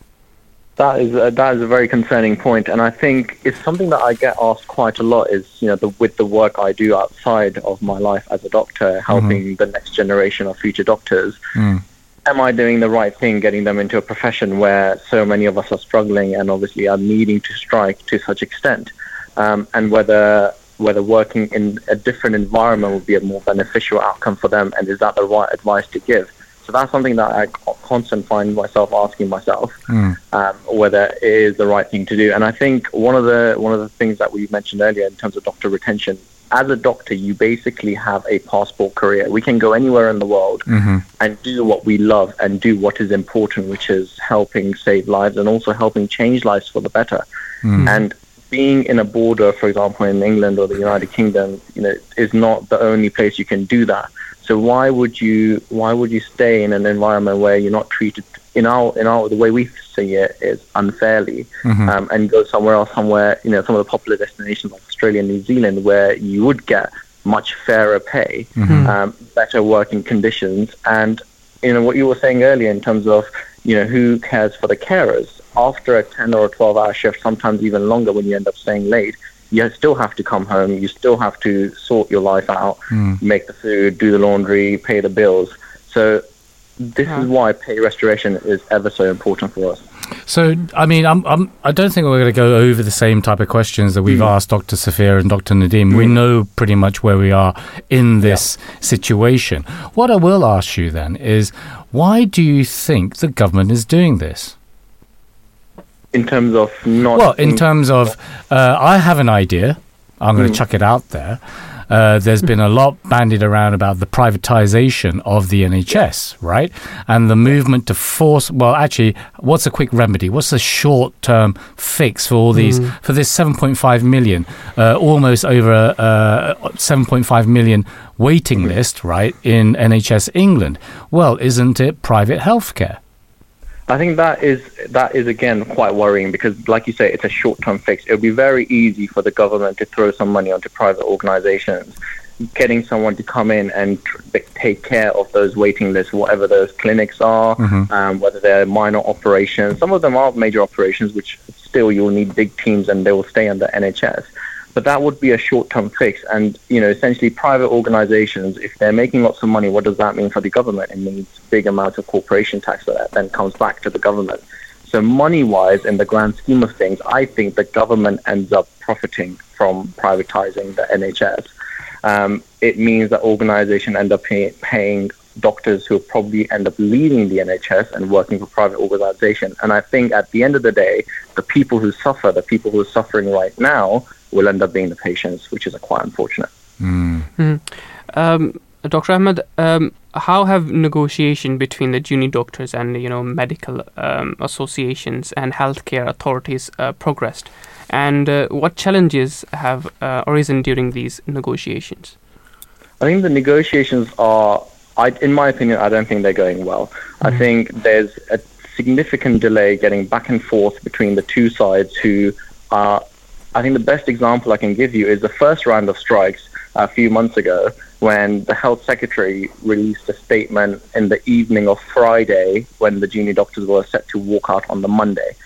That is a, that is a very concerning point, and I think it's something that I get asked quite a lot. Is you know the, with the work I do outside of my life as a doctor, helping the next generation of future doctors. Mm. Am I doing the right thing, getting them into a profession where so many of us are struggling and obviously are needing to strike to such extent, um, and whether whether working in a different environment would be a more beneficial outcome for them, and is that the right advice to give? So that's something that I constantly find myself asking myself Mm. um, whether it is the right thing to do. And I think one of the one of the things that we mentioned earlier in terms of doctor retention, as a doctor, you basically have a passport career. We can go anywhere in the world hmm and do what we love and do what is important, which is helping save lives and also helping change lives for the better. Mm. And being in a border, for example, in England or the United Kingdom, you know, is not the only place you can do that. So why would you why would you stay in an environment where you're not treated in our in our the way we see it is unfairly, um, and go somewhere else, somewhere you know some of the popular destinations like Australia and New Zealand where you would get much fairer pay, um, better working conditions, and you know what you were saying earlier in terms of you know who cares for the carers? After a 10 or a 12 hour shift sometimes even longer when you end up staying late you still have to come home you still have to sort your life out hmm. make the food do the laundry pay the bills so this is uh-huh. why pay restoration is ever so important for us So, I mean, I'm, I'm, I don't think we're going to go over the same type of questions that we've hmm. asked Dr. Safeer and Dr. Nadeem. We hmm. know pretty much where we are in this situation. What I will ask you then is why do you think the government is doing this? In terms of not Well, in terms of, uh, I have an idea. I'm going to chuck it out there. Uh, there's been a lot bandied around about the privatization of the NHS, right? And the movement to force. Well, actually, what's a quick remedy? What's the short-term fix for all these for this 7.5 million, uh, almost over uh, 7.5 million waiting list, right, in NHS England? Well, isn't it private healthcare? I think that is that is again quite worrying because, like you say, it's a short-term fix. It would be very easy for the government to throw some money onto private organisations, getting someone to come in and tr- take care of those waiting lists, whatever those clinics are, um, whether they're minor operations. Some of them are major operations, which still you'll need big teams and they will stay under NHS. But that would be a short-term fix, and you know, essentially, private organisations, if they're making lots of money, what does that mean for the government? It means big amounts of corporation tax that then comes back to the government. So, money-wise, in the grand scheme of things, I think the government ends up profiting from privatizing the NHS. Um, it means that organisations end up pay- paying doctors who probably end up leaving the NHS and working for private organisation. And I think at the end of the day, the people who suffer, the people who are suffering right now, will end up being the patients, which is quite unfortunate. Um, Dr. Ahmad, um, how have negotiation between the junior doctors and you know medical um, associations and healthcare authorities uh, progressed, and uh, what challenges have uh, arisen during these negotiations? I think the negotiations are, I, in my opinion, I don't think they're going well. I think there's a significant delay getting back and forth between the two sides who are, I think the best example I can give you is the first round of strikes a few months ago when the health secretary released a statement in the evening of Friday when the junior doctors were set to walk out on the Monday.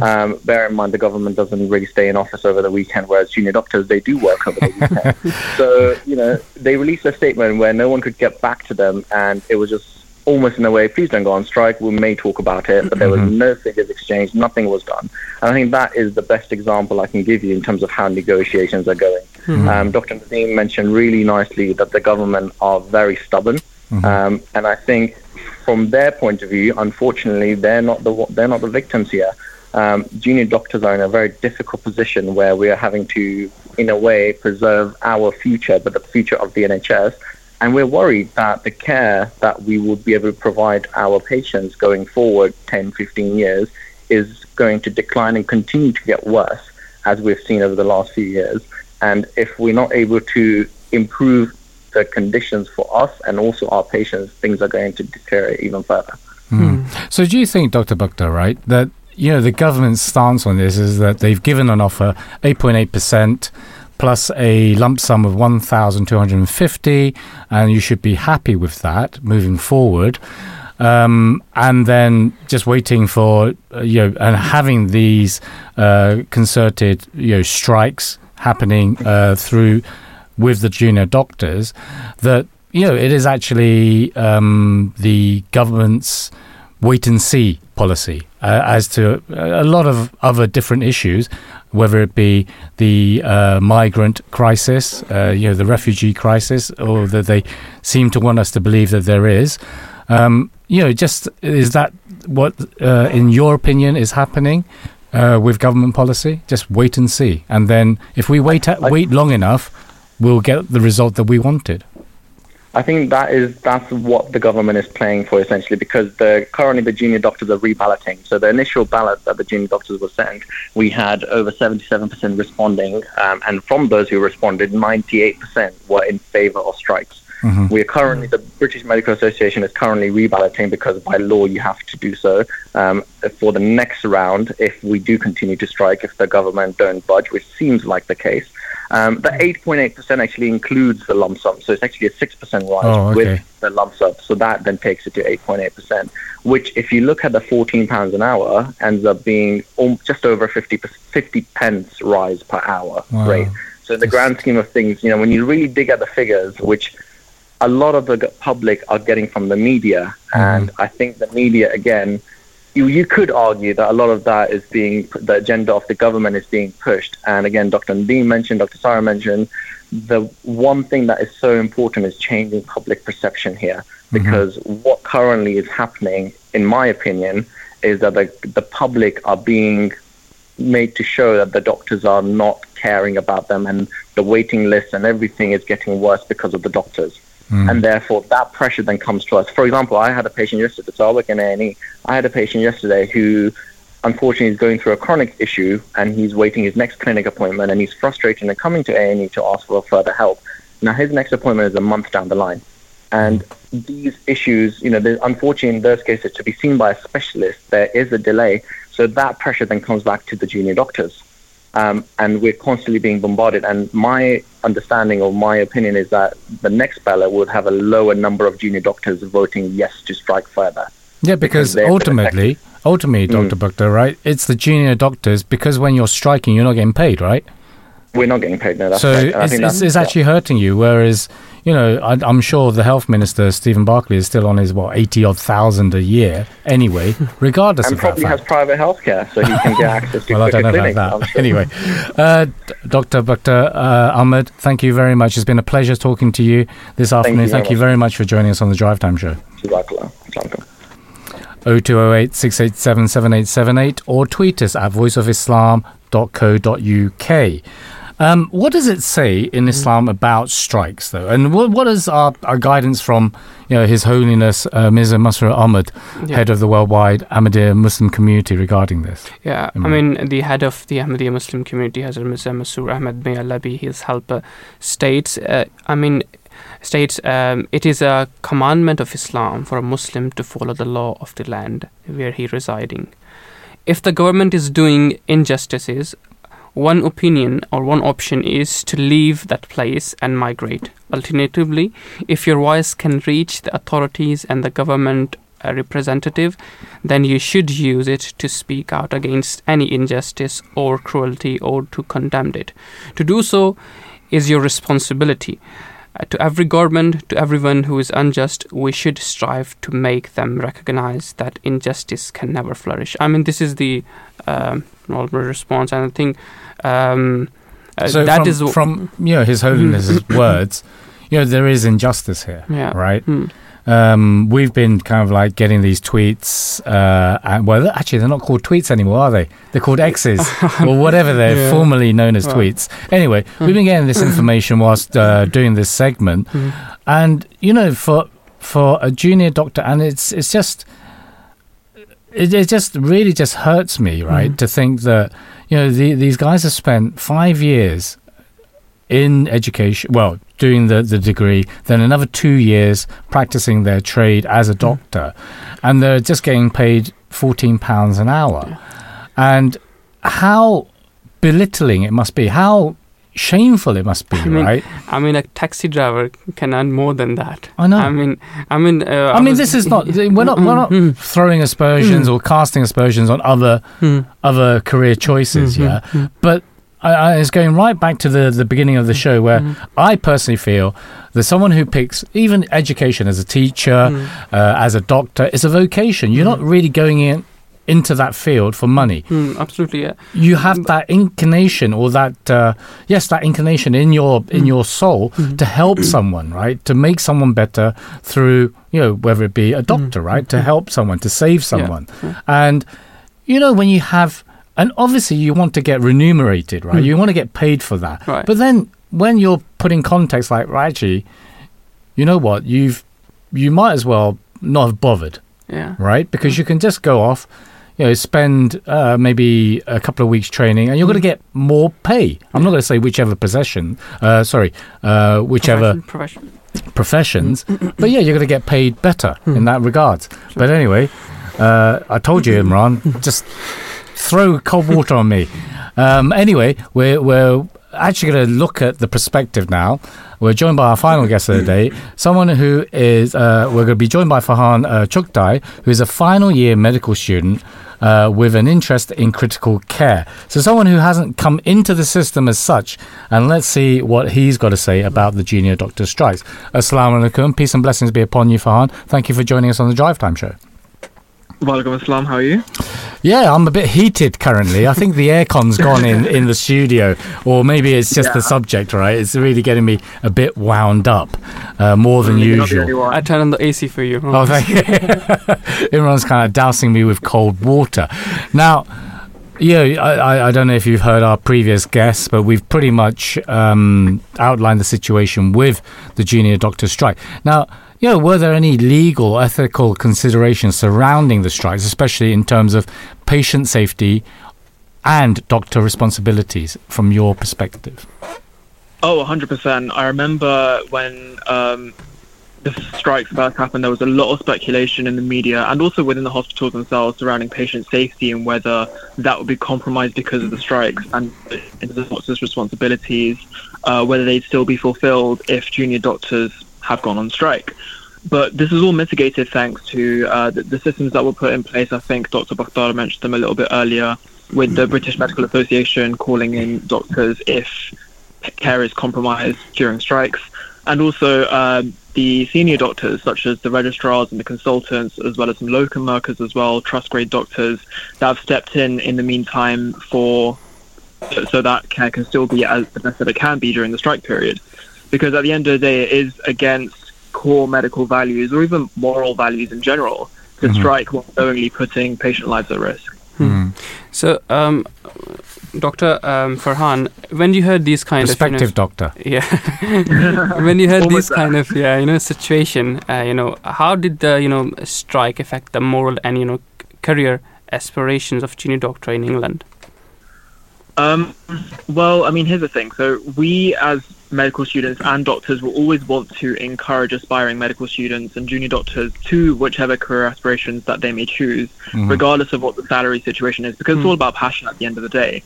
Um, bear in mind, the government doesn't really stay in office over the weekend, whereas junior doctors they do work over the weekend. [laughs] so you know, they released a statement where no one could get back to them, and it was just almost in a way, please don't go on strike. We may talk about it, but there was no figures exchanged. Nothing was done. And I think that is the best example I can give you in terms of how negotiations are going. Um, Dr. Nadeem mentioned really nicely that the government are very stubborn, um, and I think from their point of view, unfortunately, they're not the they're not the victims here. Um, junior doctors are in a very difficult position where we are having to, in a way, preserve our future, but the future of the NHS. And we're worried that the care that we would be able to provide our patients going forward 10, 15 years is going to decline and continue to get worse, as we've seen over the last few years. And if we're not able to improve the conditions for us and also our patients, things are going to deteriorate even further. Hmm. Hmm. So, do you think, Dr. Bakhtar, right, that you know the government's stance on this is that they've given an offer 8.8 percent plus a lump sum of 1,250, and you should be happy with that moving forward. Um, and then just waiting for uh, you know and having these uh, concerted you know strikes happening uh, through with the junior doctors that you know it is actually um, the government's wait and see policy uh, as to a lot of other different issues, whether it be the uh, migrant crisis, uh, you know, the refugee crisis, or that they seem to want us to believe that there is. Um, you know, just is that what, uh, in your opinion, is happening? Uh, with government policy, just wait and see, and then if we wait wait long enough, we'll get the result that we wanted. I think that is that's what the government is playing for essentially because the currently the junior doctors are reballoting. So the initial ballot that the junior doctors were sent, we had over 77% responding, um, and from those who responded, 98% were in favour of strikes. Mhm. We are currently the British Medical Association is currently reballoting because by law you have to do so um, for the next round if we do continue to strike if the government don't budge, which seems like the case. Um, the 8.8% actually includes the lump sum, so it's actually a 6% rise Oh, okay. with the lump sum. So that then takes it to 8.8%, which, if you look at the 14 pounds an hour, ends up being just over 50, 50 pence rise per hour Wow. rate. So in the grand scheme of things, you know, when you really dig at the figures, which a lot of the public are getting from the media, and I think the media again, you you could argue that a lot of that is being the agenda of the government is being pushed. And again, Dr. Nadeem mentioned, Dr. Saira mentioned, the one thing that is so important is changing public perception here, mm-hmm. because what currently is happening, in my opinion, is that the the public are being made to show that the doctors are not caring about them and the waiting list and everything is getting worse because of the doctors. Mm. And therefore, that pressure then comes to us. For example, I had a patient yesterday, so I work in A&E. I had a patient yesterday who, unfortunately, is going through a chronic issue and he's waiting his next clinic appointment and he's frustrated and coming to A&E to ask for further help. Now, his next appointment is a month down the line. And these issues, you know, unfortunately, in those cases, to be seen by a specialist, there is a delay. So that pressure then comes back to the junior doctors. Um, and we're constantly being bombarded. And my understanding or my opinion is that the next ballot would have a lower number of junior doctors voting yes to strike further. Yeah, because they're ultimately, ultimately, Mm. Dr. Bakhtar, right? It's the junior doctors because when you're striking, you're not getting paid, right? We're not getting paid now. That's so right. And I it's, think it's, that's- it's yeah. actually hurting you. Whereas, you know, I, I'm sure the health minister Stephen Barclay is still on his what eighty odd thousand a year anyway, [laughs] regardless and of that And probably has private healthcare, so he can get [laughs] access to Well, I don't know about that. sure. Anyway, uh, D- Dr. Uh, Ahmad, thank you very much. It's been a pleasure talking to you this afternoon. you very Thank you very much for joining us on the Drive Time Show. Jazakallah. Assalamualaikum. 0208 687 7878 or tweet us at voiceofislam.co.uk. Um, what does it say in Islam about strikes, though? And what, what is our, our guidance from you know, His Holiness uh, Mirza Masroor Ahmad, Yeah. head of the worldwide Ahmadiyya Muslim community, regarding this? Yeah, I Imran. mean, the head of the Ahmadiyya Muslim community, Hazrat Mirza Masroor Ahmad, may Allah be his helper, states, uh, I mean, states um, it is a commandment of Islam for a Muslim to follow the law of the land where he residing. If the government is doing injustices, one opinion or one option is to leave that place and migrate. Alternatively, if your voice can reach the authorities and the government uh, representative, then you should use it to speak out against any injustice or cruelty or to condemn it. To do so is your responsibility. Uh, to every government, to everyone who is unjust, we should strive to make them recognize that injustice can never flourish. I mean, this is the normal response, and I think um, uh, so that from, is from you know His Holiness's [laughs] words, you know there is injustice here, Yeah. right? Hmm. Um, we've been kind of like getting these tweets. Uh, and, well, actually, they're not called tweets anymore, are they? They're called X's [laughs] or whatever they're Yeah. formerly known as Right. tweets. Anyway, we've been getting this information whilst uh, doing this segment, Mhm. and you know, for for a junior doctor, and it's it's just. It, it just really just hurts me, right, Mhm. to think that you know the, these guys have spent five years in education, well, doing the, the degree, then another two years practicing their trade as a hmm. doctor, and they're just getting paid £14 an hour. And how belittling it must be, how shameful it must be, I mean, right? I mean, a taxi driver can earn more than that. I know. I mean, I mean, uh, I mean, this is not. [laughs] We're not. We're not Mm, throwing aspersions or casting aspersions on other mm, other career choices. mm, Yeah, mm, but I, I, it's going right back to the the beginning of the show where mm, I personally feel that someone who picks even education as a teacher, mm, uh, as a doctor, is a vocation. You're not really going in into that field for money. mm, absolutely, yeah. You have mm. that inclination or that uh, yes, that inclination in your in mm. your soul mm-hmm. to help mm. someone, right? To make someone better through you know whether it be a doctor, right? To mm-hmm. help someone, to save someone, and you know when you have. And obviously, you want to get remunerated, right? You want to get paid for that. Right. But then, when you're put in context like, right, actually, you know what? You've you might as well not have bothered, Yeah. right? Because you can just go off, you know, spend uh, maybe a couple of weeks training, and you're going to get more pay. I'm not going to say whichever possession, uh, sorry, uh, whichever Profession. profession. professions, but yeah, you're going to get paid better in that regard. But anyway, uh, I told you, Imran, just throw cold water on me. Um, anyway, we're, we're actually going to look at the perspective now. We're joined by our final guest of the day, someone who is, uh, we're going to be joined by Farhan uh, Chughtai, who is a final year medical student uh, with an interest in critical care. So, someone who hasn't come into the system as such. And let's see what he's got to say about the junior doctor strikes. Assalamu alaikum. Peace and blessings be upon you, Farhan. Thank you for joining us on the Drive Time Show. Walaikum Assalam, how are you? Yeah, I'm a bit heated currently. I think the aircon's gone in, in the studio, or maybe it's just the subject, right? It's really getting me a bit wound up, uh, more than You're not the only usual. I turn on the AC for you. Oh, thank you. [laughs] Everyone's kind of dousing me with cold water. Now, yeah, I, I- I don't know if you've heard our previous guests, but we've pretty much um, outlined the situation with the junior doctor strike. Now, you know, were there any legal, ethical considerations surrounding the strikes, especially in terms of patient safety and doctor responsibilities from your perspective? Oh, 100%. I remember when um, the strikes first happened, there was a lot of speculation in the media and also within the hospitals themselves surrounding patient safety and whether that would be compromised because of the strikes and the doctors' responsibilities, uh, whether they'd still be fulfilled if junior doctors have gone on strike. But this is all mitigated thanks to uh, the, the systems that were put in place. I think Dr. Bakhtar mentioned them a little bit earlier with the British Medical Association calling in doctors if care is compromised during strikes, and also um, the senior doctors, such as the registrars and the consultants, as well as some locum workers as well, trust grade doctors, that have stepped in in the meantime for so that care can still be as the best that it can be during the strike period. Because at the end of the day, it is against core medical values or even moral values in general to strike while knowingly putting patient lives at risk. So, um, Doctor um, Farhan, when you heard these kind Perspective of doctor. you know, yeah, [laughs] when you heard Almost this kind of yeah, you know, situation, uh, you know, how did the you know strike affect the moral and you know career aspirations of junior doctor in England? Um, well, I mean, here's the thing. So we, as medical students and doctors, will always want to encourage aspiring medical students and junior doctors to whichever career aspirations that they may choose, regardless of what the salary situation is, because it's all about passion at the end of the day.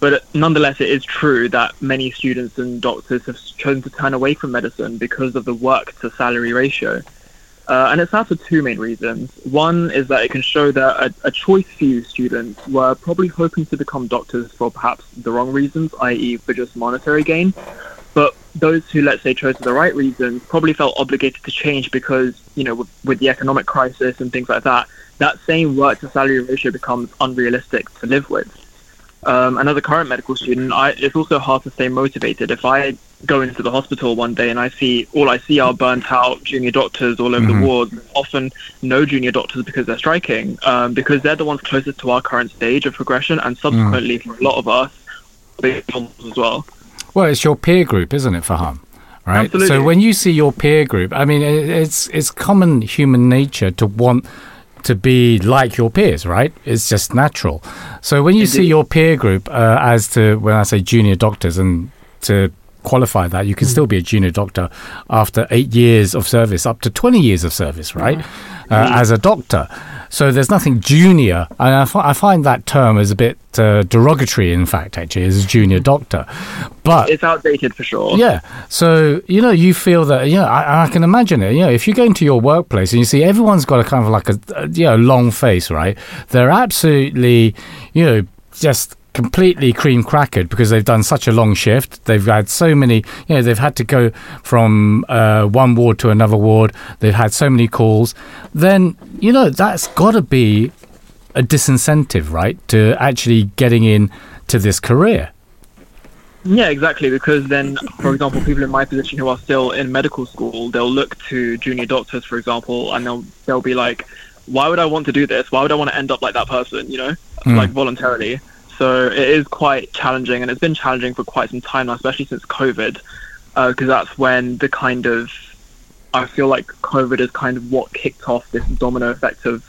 But nonetheless, it is true that many students and doctors have chosen to turn away from medicine because of the work to salary ratio. Uh, and it's that for two main reasons. One is that it can show that a, a choice few students were probably hoping to become doctors for perhaps the wrong reasons, i.e., for just monetary gain. But those who, let's say, chose for the right reasons probably felt obligated to change because, you know, with, with the economic crisis and things like that, that same work to salary ratio becomes unrealistic to live with. Um, and as a current medical student, I, it's also hard to stay motivated. If I go into the hospital one day and I see all I see are burnt out junior doctors all over the ward, often no junior doctors because they're striking, um, because they're the ones closest to our current stage of progression, and subsequently for a lot of us, big problems as well. Well, it's your peer group, isn't it, Farhan? Right. Absolutely. So when you see your peer group, I mean, it's it's common human nature to want to be like your peers, right? It's just natural. So when you see your peer group, uh, as to when I say junior doctors, and to qualify that, you can still be a junior doctor after eight years of service, up to twenty years of service, right? Uh, as a doctor. So there's nothing junior, and I, find that term is a bit uh, derogatory. In fact, actually, as a junior doctor, but It's outdated for sure. yeah. So, you know, you feel that, you know, I, I can imagine it. You know, if you go into your workplace and you see everyone's got a kind of like a, a you know, long face, right? They're absolutely, you know, just completely cream crackered because they've done such a long shift. They've had so many, you know, they've had to go from uh, one ward to another ward. They've had so many calls. Then, you know, that's got to be a disincentive, right, to actually getting in to this career. Yeah, exactly. Because then, for example, people in my position who are still in medical school, they'll look to junior doctors, for example, and they'll they'll be like, "Why would I want to do this? Why would I want to end up like that person?" You know, like voluntarily. So it is quite challenging, and it's been challenging for quite some time now, especially since COVID, because that's when the kind of I feel like COVID is kind of what kicked off this domino effect of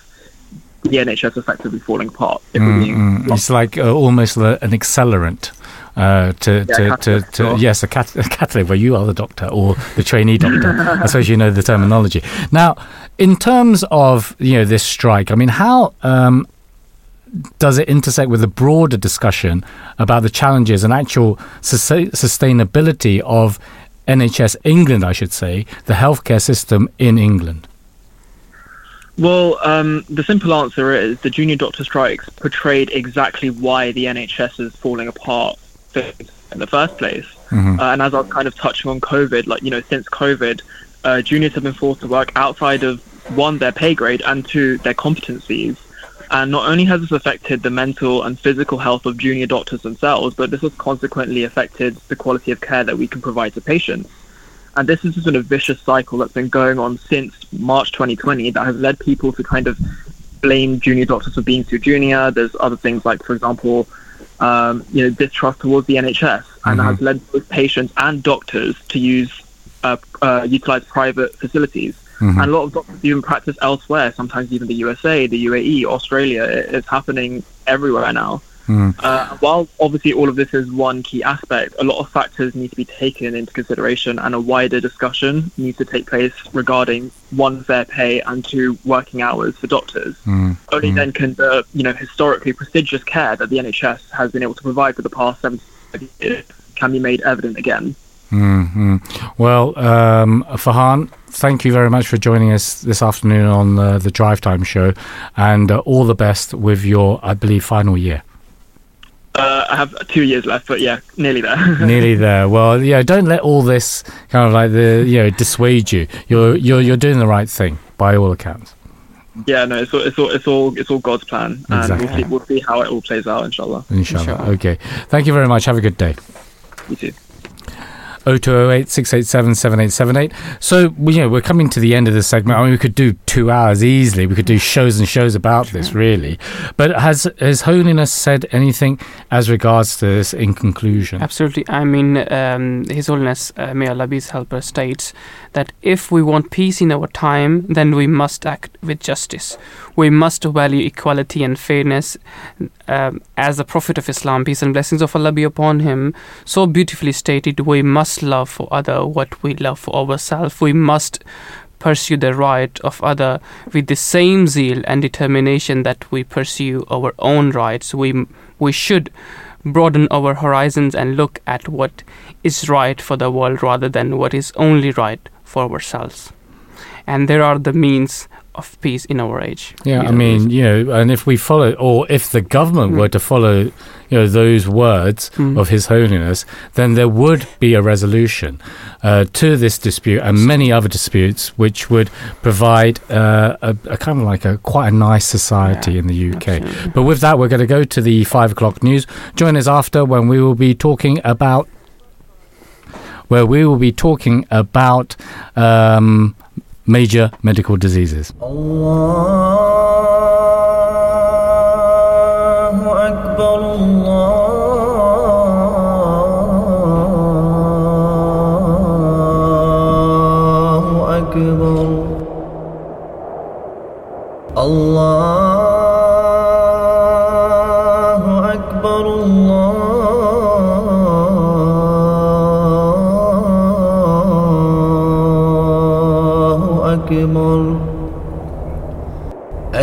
the NHS effectively falling apart. Being Mm, it's like uh, almost an accelerant. Uh, to, Yeah, to, to, to yes, a, cat, a catalyst. where you are the doctor or the trainee doctor. [laughs] I suppose you know the terminology. Now, in terms of you know this strike, I mean, how um, does it intersect with the broader discussion about the challenges and actual sus- sustainability of NHS England? I should say the healthcare system in England. Well, um, the simple answer is the junior doctor strikes portrayed exactly why the NHS is falling apart in the first place. Mhm. Uh, and as I was kind of touching on COVID, like, you know, since COVID, uh, juniors have been forced to work outside of one, their pay grade, and two, their competencies. And not only has this affected the mental and physical health of junior doctors themselves, but this has consequently affected the quality of care that we can provide to patients. And this has just been a vicious cycle that's been going on since March 2020 that has led people to kind of blame junior doctors for being too junior. There's other things like, for example, um, you know, distrust towards the NHS, and that has led both patients and doctors to use uh, uh, utilize private facilities. Mm-hmm. And a lot of doctors even practice elsewhere, sometimes even the USA, the UAE, Australia. It- It's happening everywhere now. Mm. Uh, while obviously all of this is one key aspect, a lot of factors need to be taken into consideration, and a wider discussion needs to take place regarding one fair pay and two working hours for doctors. Mm. Only mm. then can the you know historically prestigious care that the NHS has been able to provide for the past 70 years can be made evident again. Hmm Well, um, Farhan, thank you very much for joining us this afternoon on uh, the Drive Time show, and uh, all the best with your, I believe, final year. Uh, I have two years left, but yeah, nearly there. [laughs] Nearly there. Well, yeah, don't let all this kind of like the you know dissuade you. You're you're you're doing the right thing by all accounts. yeah, no, it's all, it's all, it's all, it's all God's plan, and Exactly. we'll see, we'll see how it all plays out, inshallah. Inshallah. Inshallah. Okay. Thank you very much. Have a good day. You too. 0208 687 7878. So, we- you know, we're coming to the end of this segment. I mean, we could do two hours easily. We could do shows and shows about this, really. But has His Holiness said anything as regards to this in conclusion? Absolutely. I mean, um, His Holiness, uh, may Allah be His helper, states that if we want peace in our time, then we must act with justice. We must value equality and fairness. Um, as the Prophet of Islam, peace and blessings of Allah be upon him, so beautifully stated, we must love for other what we love for ourselves. We must pursue the right of other with the same zeal and determination that we pursue our own rights. We we should broaden our horizons and look at what is right for the world rather than what is only right for ourselves. And there are the means of peace in our age. Yeah, I mean, you know, and if we follow, or if the government Mm. were to follow, you know, those words Mm. of His Holiness, then there would be a resolution uh, to this dispute and many other disputes, which would provide uh, a, a kind of like a quite a nice society Yeah, in the UK. absolutely. But with that, we're going to go to the five o'clock news. Join us after when we will be talking about where we will be talking about um, major medical diseases. Allah.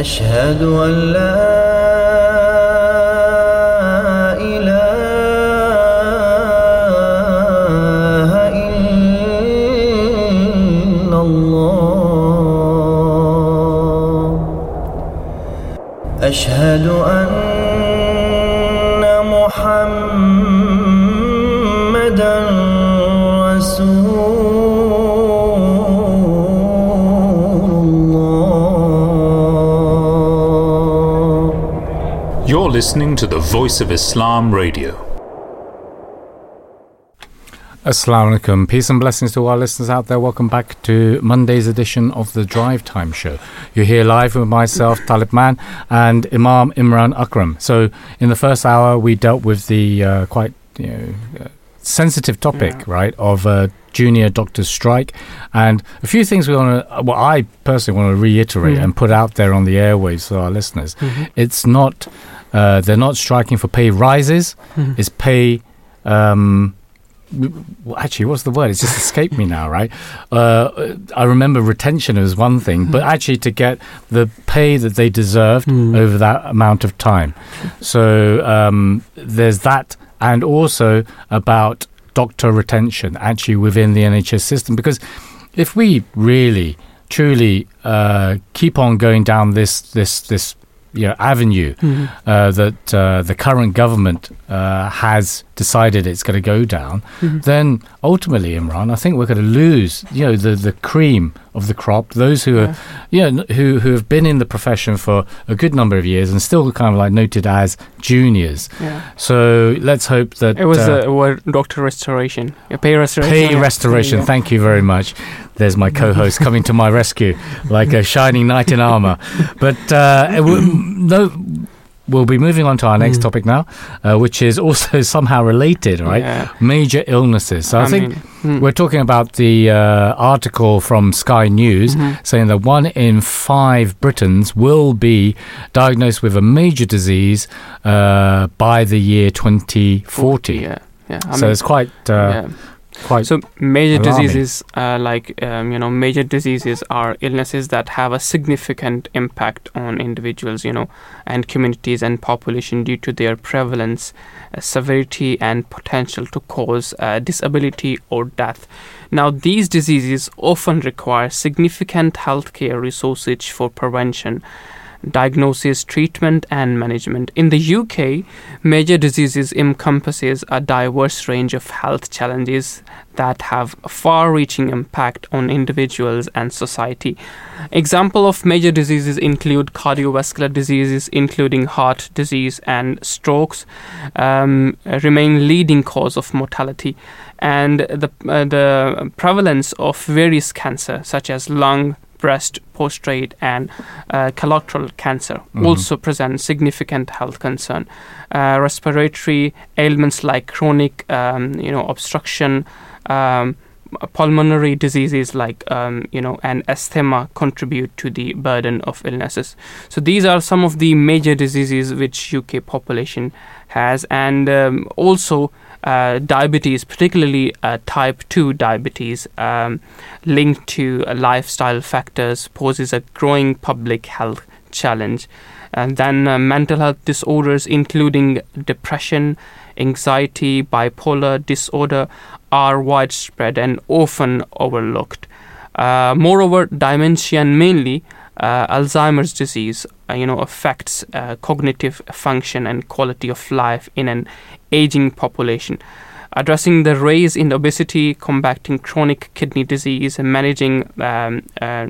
أشهد أن لا listening to the Voice of Islam Radio. Assalamu alaikum. Peace and blessings to our listeners out there. Welcome back to Monday's edition of the Drive Time Show. You're here live with myself, Talib Man, and Imam Imran Akram. So, in the first hour, we dealt with the uh, quite you know, uh, sensitive topic, Yeah. right, of uh, junior doctors strike, and a few things we want to. Well, I personally want to reiterate Mhm. and put out there on the airwaves for our listeners. Mhm. It's not. Uh, they're not striking for pay rises. Mhm. It's pay. Um, actually, what's the word? It's just escaped me now, right? Uh, I remember retention is one thing, but actually to get the pay that they deserved Mm. over that amount of time. So um, there's that, and also about doctor retention actually within the NHS system. Because if we really, truly uh, keep on going down this this this you know, avenue Mhm. uh, that uh, the current government uh, has decided it's going to go down, Mhm. then ultimately, Imran, I think we're going to lose, you know, the, the cream of the crop. Those who are, you know, who who have been in the profession for a good number of years and still kind of like noted as juniors. Yeah. So let's hope that It was uh, a word, doctor restoration, yeah, pay restoration. Pay yeah. restoration. Yeah. Thank you very much. There's my co-host coming to my rescue, like a shining knight in armor. But uh, it no, we'll be moving on to our next Mm. topic now, uh, which is also [laughs] somehow related, right? Yeah. Major illnesses. So I, think mean, mm. we're talking about the uh, article from Sky News Mhm. saying that one in five Britons will be diagnosed with a major disease uh, by the year 2040. Yeah. Yeah. I so mean, it's quite, uh, yeah. Quite. So major alarming. diseases, uh, like um, you know, major diseases are illnesses that have a significant impact on individuals, you know, and communities and population due to their prevalence, uh, severity, and potential to cause uh, disability or death. Now, these diseases often require significant healthcare resources for prevention. Diagnosis, treatment, and management. In the UK, major diseases encompasses a diverse range of health challenges that have far-reaching impact on individuals and society. Example of major diseases include cardiovascular diseases, including heart disease and strokes, um, remain leading cause of mortality, and the uh, the prevalence of various cancer such as lung, breast, prostate, and uh, colorectal cancer Mhm. also present significant health concern. Uh, respiratory ailments like chronic, um, you know, obstruction. Um, pulmonary diseases like um, you know and asthma contribute to the burden of illnesses so these are some of the major diseases which uk population has and um, also diabetes particularly uh, type 2 diabetes um, linked to uh, lifestyle factors poses a growing public health challenge and then uh, mental health disorders including depression anxiety bipolar disorder are widespread and often overlooked. Uh, moreover, dementia and mainly uh, Alzheimer's disease, uh, you know, affects uh, cognitive function and quality of life in an aging population. Addressing the rise in obesity, combating chronic kidney disease, and managing, um, uh,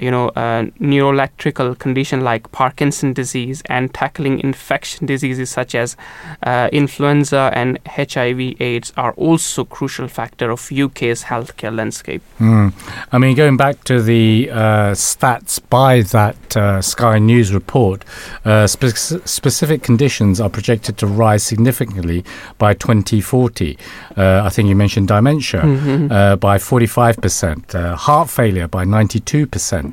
you know, uh, neurological condition like Parkinson disease, and tackling infection diseases such as uh, influenza and HIV/AIDS are also crucial factor of UK's healthcare landscape. Mm. I mean, going back to the uh, stats by that uh, Sky News report, uh, spe- specific conditions are projected to rise significantly by 2040. Uh, I think you mentioned dementia Mhm. uh, by 45%, uh, heart failure by 92%,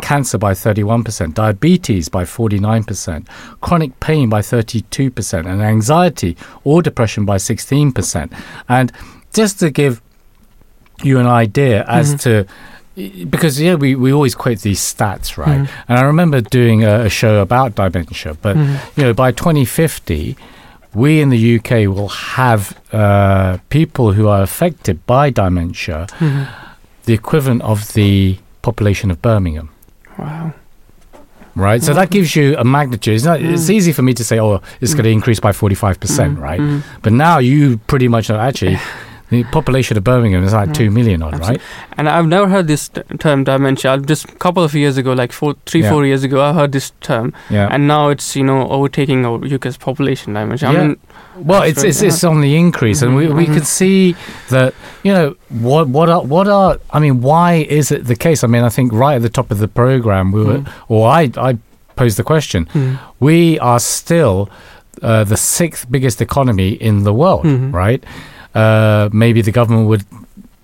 cancer by 31%, diabetes by 49%, chronic pain by 32%, and anxiety or depression by 16%. And just to give you an idea as Mhm. to because yeah we, we always quote these stats right Mhm. and i remember doing a, a show about dementia but Mhm. you know by 2050 we in the uk will have uh, people who are affected by dementia Mhm. the equivalent of the population of birmingham Wow. right so that gives you a magnitude it's, not, it's Mm. easy for me to say oh it's going to increase by 45% Mm, right mm. but now you pretty much know actually [laughs] the population of birmingham is like Mm. 2 million odd right And I've never heard this t- term dementia. I've Just a couple of years ago, like four, three, Yeah. four years ago, I heard this term, yeah and now it's you know overtaking our UK's population dementia. Yeah. I mean, Well, it's it's, it's on the increase, and we, we Mhm, could see that you know what what are what are I mean, why is it the case? I mean, I think right at the top of the program, we were, Mm. or I I posed the question: mm, we are still uh, the sixth biggest economy in the world, Mhm. right? Uh, maybe the government would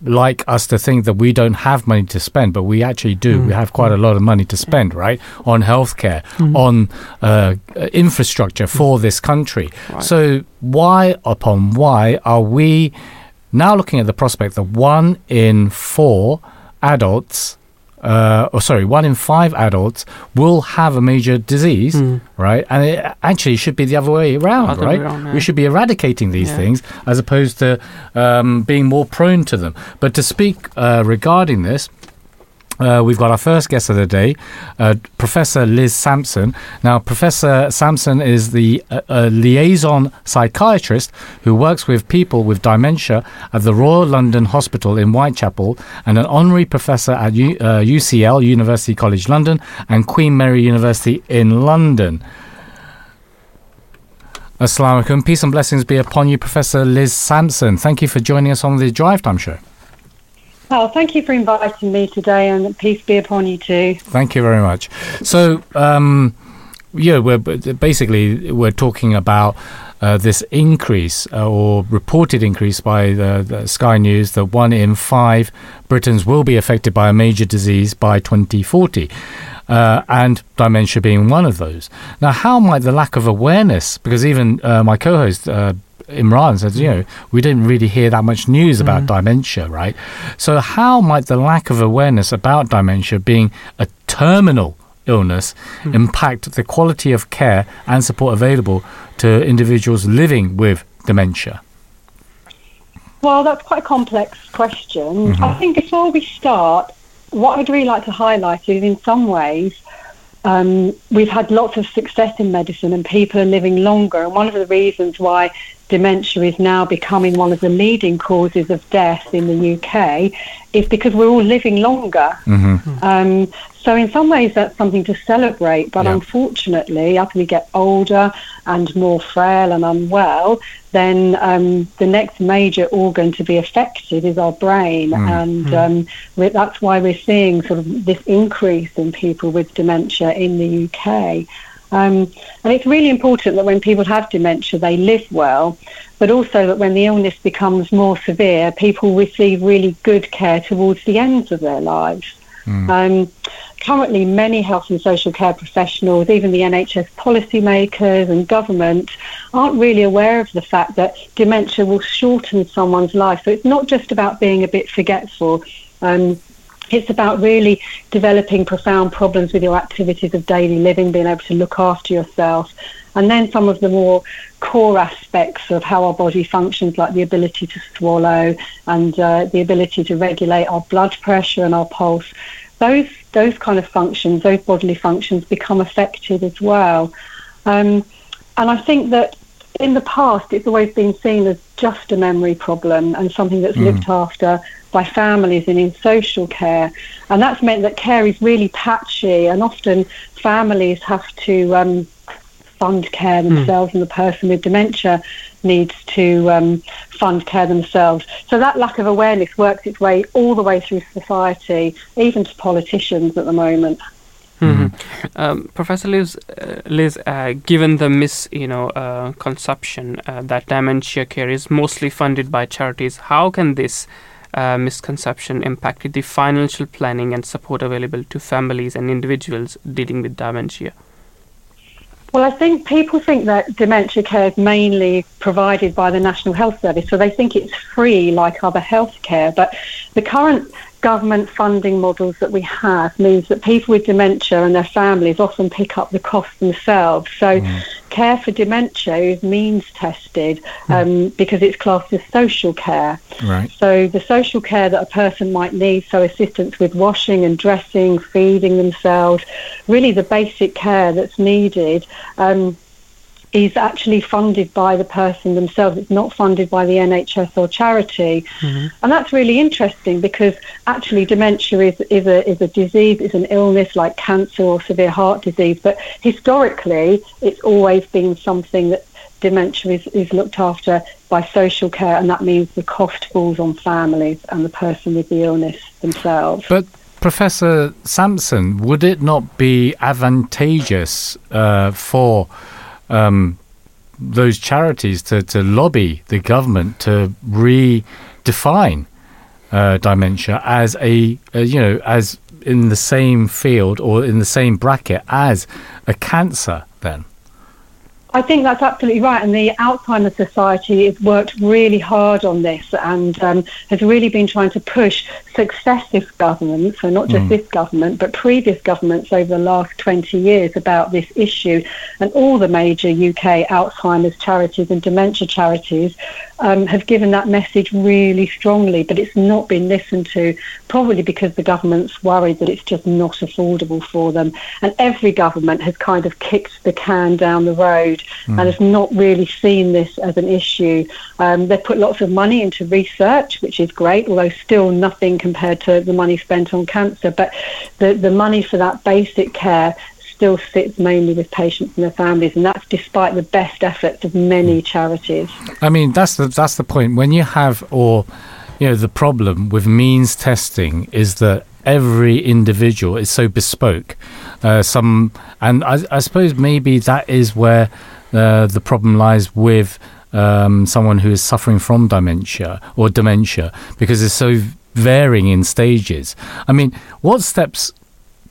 like us to think that we don't have money to spend, but we actually do. We have quite a lot of money to spend, right, on healthcare, on uh, uh, infrastructure for this country. So why upon why are we now looking at the prospect that one in four adults? Uh, or sorry, one in five adults will have a major disease, right? And it actually should be the other way around, Other way right? around, yeah. We should be eradicating these Yeah. things as opposed to um, being more prone to them. But to speak uh, regarding this, uh, we've got our first guest of the day, uh, Professor Liz Sampson. Now, Professor Sampson is the uh, uh, liaison psychiatrist who works with people with dementia at the Royal London Hospital in Whitechapel and an honorary professor at U- uh, UCL, University College London, and Queen Mary University in London. Assalamu alaikum. Peace and blessings be upon you, Professor Liz Sampson. Thank you for joining us on the Drive Time Show. Oh, thank you for inviting me today, and peace be upon you too. Thank you very much. So, um, yeah, we're basically we're talking about uh, this increase uh, or reported increase by the, the Sky News that one in five Britons will be affected by a major disease by 2040. Uh, and dementia being one of those. Now, how might the lack of awareness, because even uh, my co host uh, Imran says, you know, we didn't really hear that much news about mm. dementia, right? So, how might the lack of awareness about dementia being a terminal illness hmm. impact the quality of care and support available to individuals living with dementia? Well, that's quite a complex question. I mm-hmm. think before we start, what I'd really like to highlight is in some ways, um, we've had lots of success in medicine and people are living longer. And one of the reasons why dementia is now becoming one of the leading causes of death in the UK is because we're all living longer. Um, so in some ways that's something to celebrate, but Yeah. unfortunately, as we get older and more frail and unwell, then um, the next major organ to be affected is our brain, and um, that's why we're seeing sort of this increase in people with dementia in the UK. Um, and it's really important that when people have dementia, they live well, but also that when the illness becomes more severe, people receive really good care towards the ends of their lives. Um, currently, many health and social care professionals, even the NHS policymakers and government, aren't really aware of the fact that dementia will shorten someone's life. So it's not just about being a bit forgetful. Um, it's about really developing profound problems with your activities of daily living, being able to look after yourself. And then some of the more core aspects of how our body functions, like the ability to swallow and uh, the ability to regulate our blood pressure and our pulse, those those kind of functions, those bodily functions, become affected as well. Um, and I think that in the past, it's always been seen as just a memory problem and something that's looked after by families and in social care. And that's meant that care is really patchy, and often families have to um, fund care themselves, and the person with dementia needs to um, fund care themselves. So that lack of awareness works its way all the way through society, even to politicians at the moment. Um, Professor Liz, uh, Liz uh, given the mis, you know, uh, conception uh, that dementia care is mostly funded by charities, how can this uh, misconception impact the financial planning and support available to families and individuals dealing with dementia? Well, I think people think that dementia care is mainly provided by the National Health Service, so they think it's free like other health care. But the current government funding models that we have means that people with dementia and their families often pick up the cost themselves. So care for dementia is means tested um, because it's classed as social care. Right. So the social care that a person might need, so assistance with washing and dressing, feeding themselves, really the basic care that's needed, um, is actually funded by the person themselves. It's not funded by the NHS or charity. And that's really interesting because actually dementia is, is, a, is a disease, is an illness like cancer or severe heart disease. But historically, it's always been something that dementia is, is looked after by social care, and that means the cost falls on families and the person with the illness themselves. But Professor Sampson, would it not be advantageous uh, for um, those charities to, to lobby the government to redefine uh, dementia as a, you know, as in the same field or in the same bracket as a cancer then? I think that's absolutely right. And the Alzheimer's Society has worked really hard on this and um, has really been trying to push successive governments, so not just mm. this government, but previous governments over the last 20 years about this issue. And all the major UK Alzheimer's charities and dementia charities um, have given that message really strongly, but it's not been listened to, probably because the government's worried that it's just not affordable for them. And every government has kind of kicked the can down the road mm. and has not really seen this as an issue. Um, they've put lots of money into research, which is great, although still nothing compared to the money spent on cancer. But the, the money for that basic care still sits mainly with patients and their families, and that's despite the best efforts of many charities. I mean, that's the that's the point. When you have, or you know, the problem with means testing is that every individual is so bespoke. Uh, some, and I, I, suppose maybe that is where uh, the problem lies with. Um, someone who is suffering from dementia or dementia because it's so varying in stages. I mean, what steps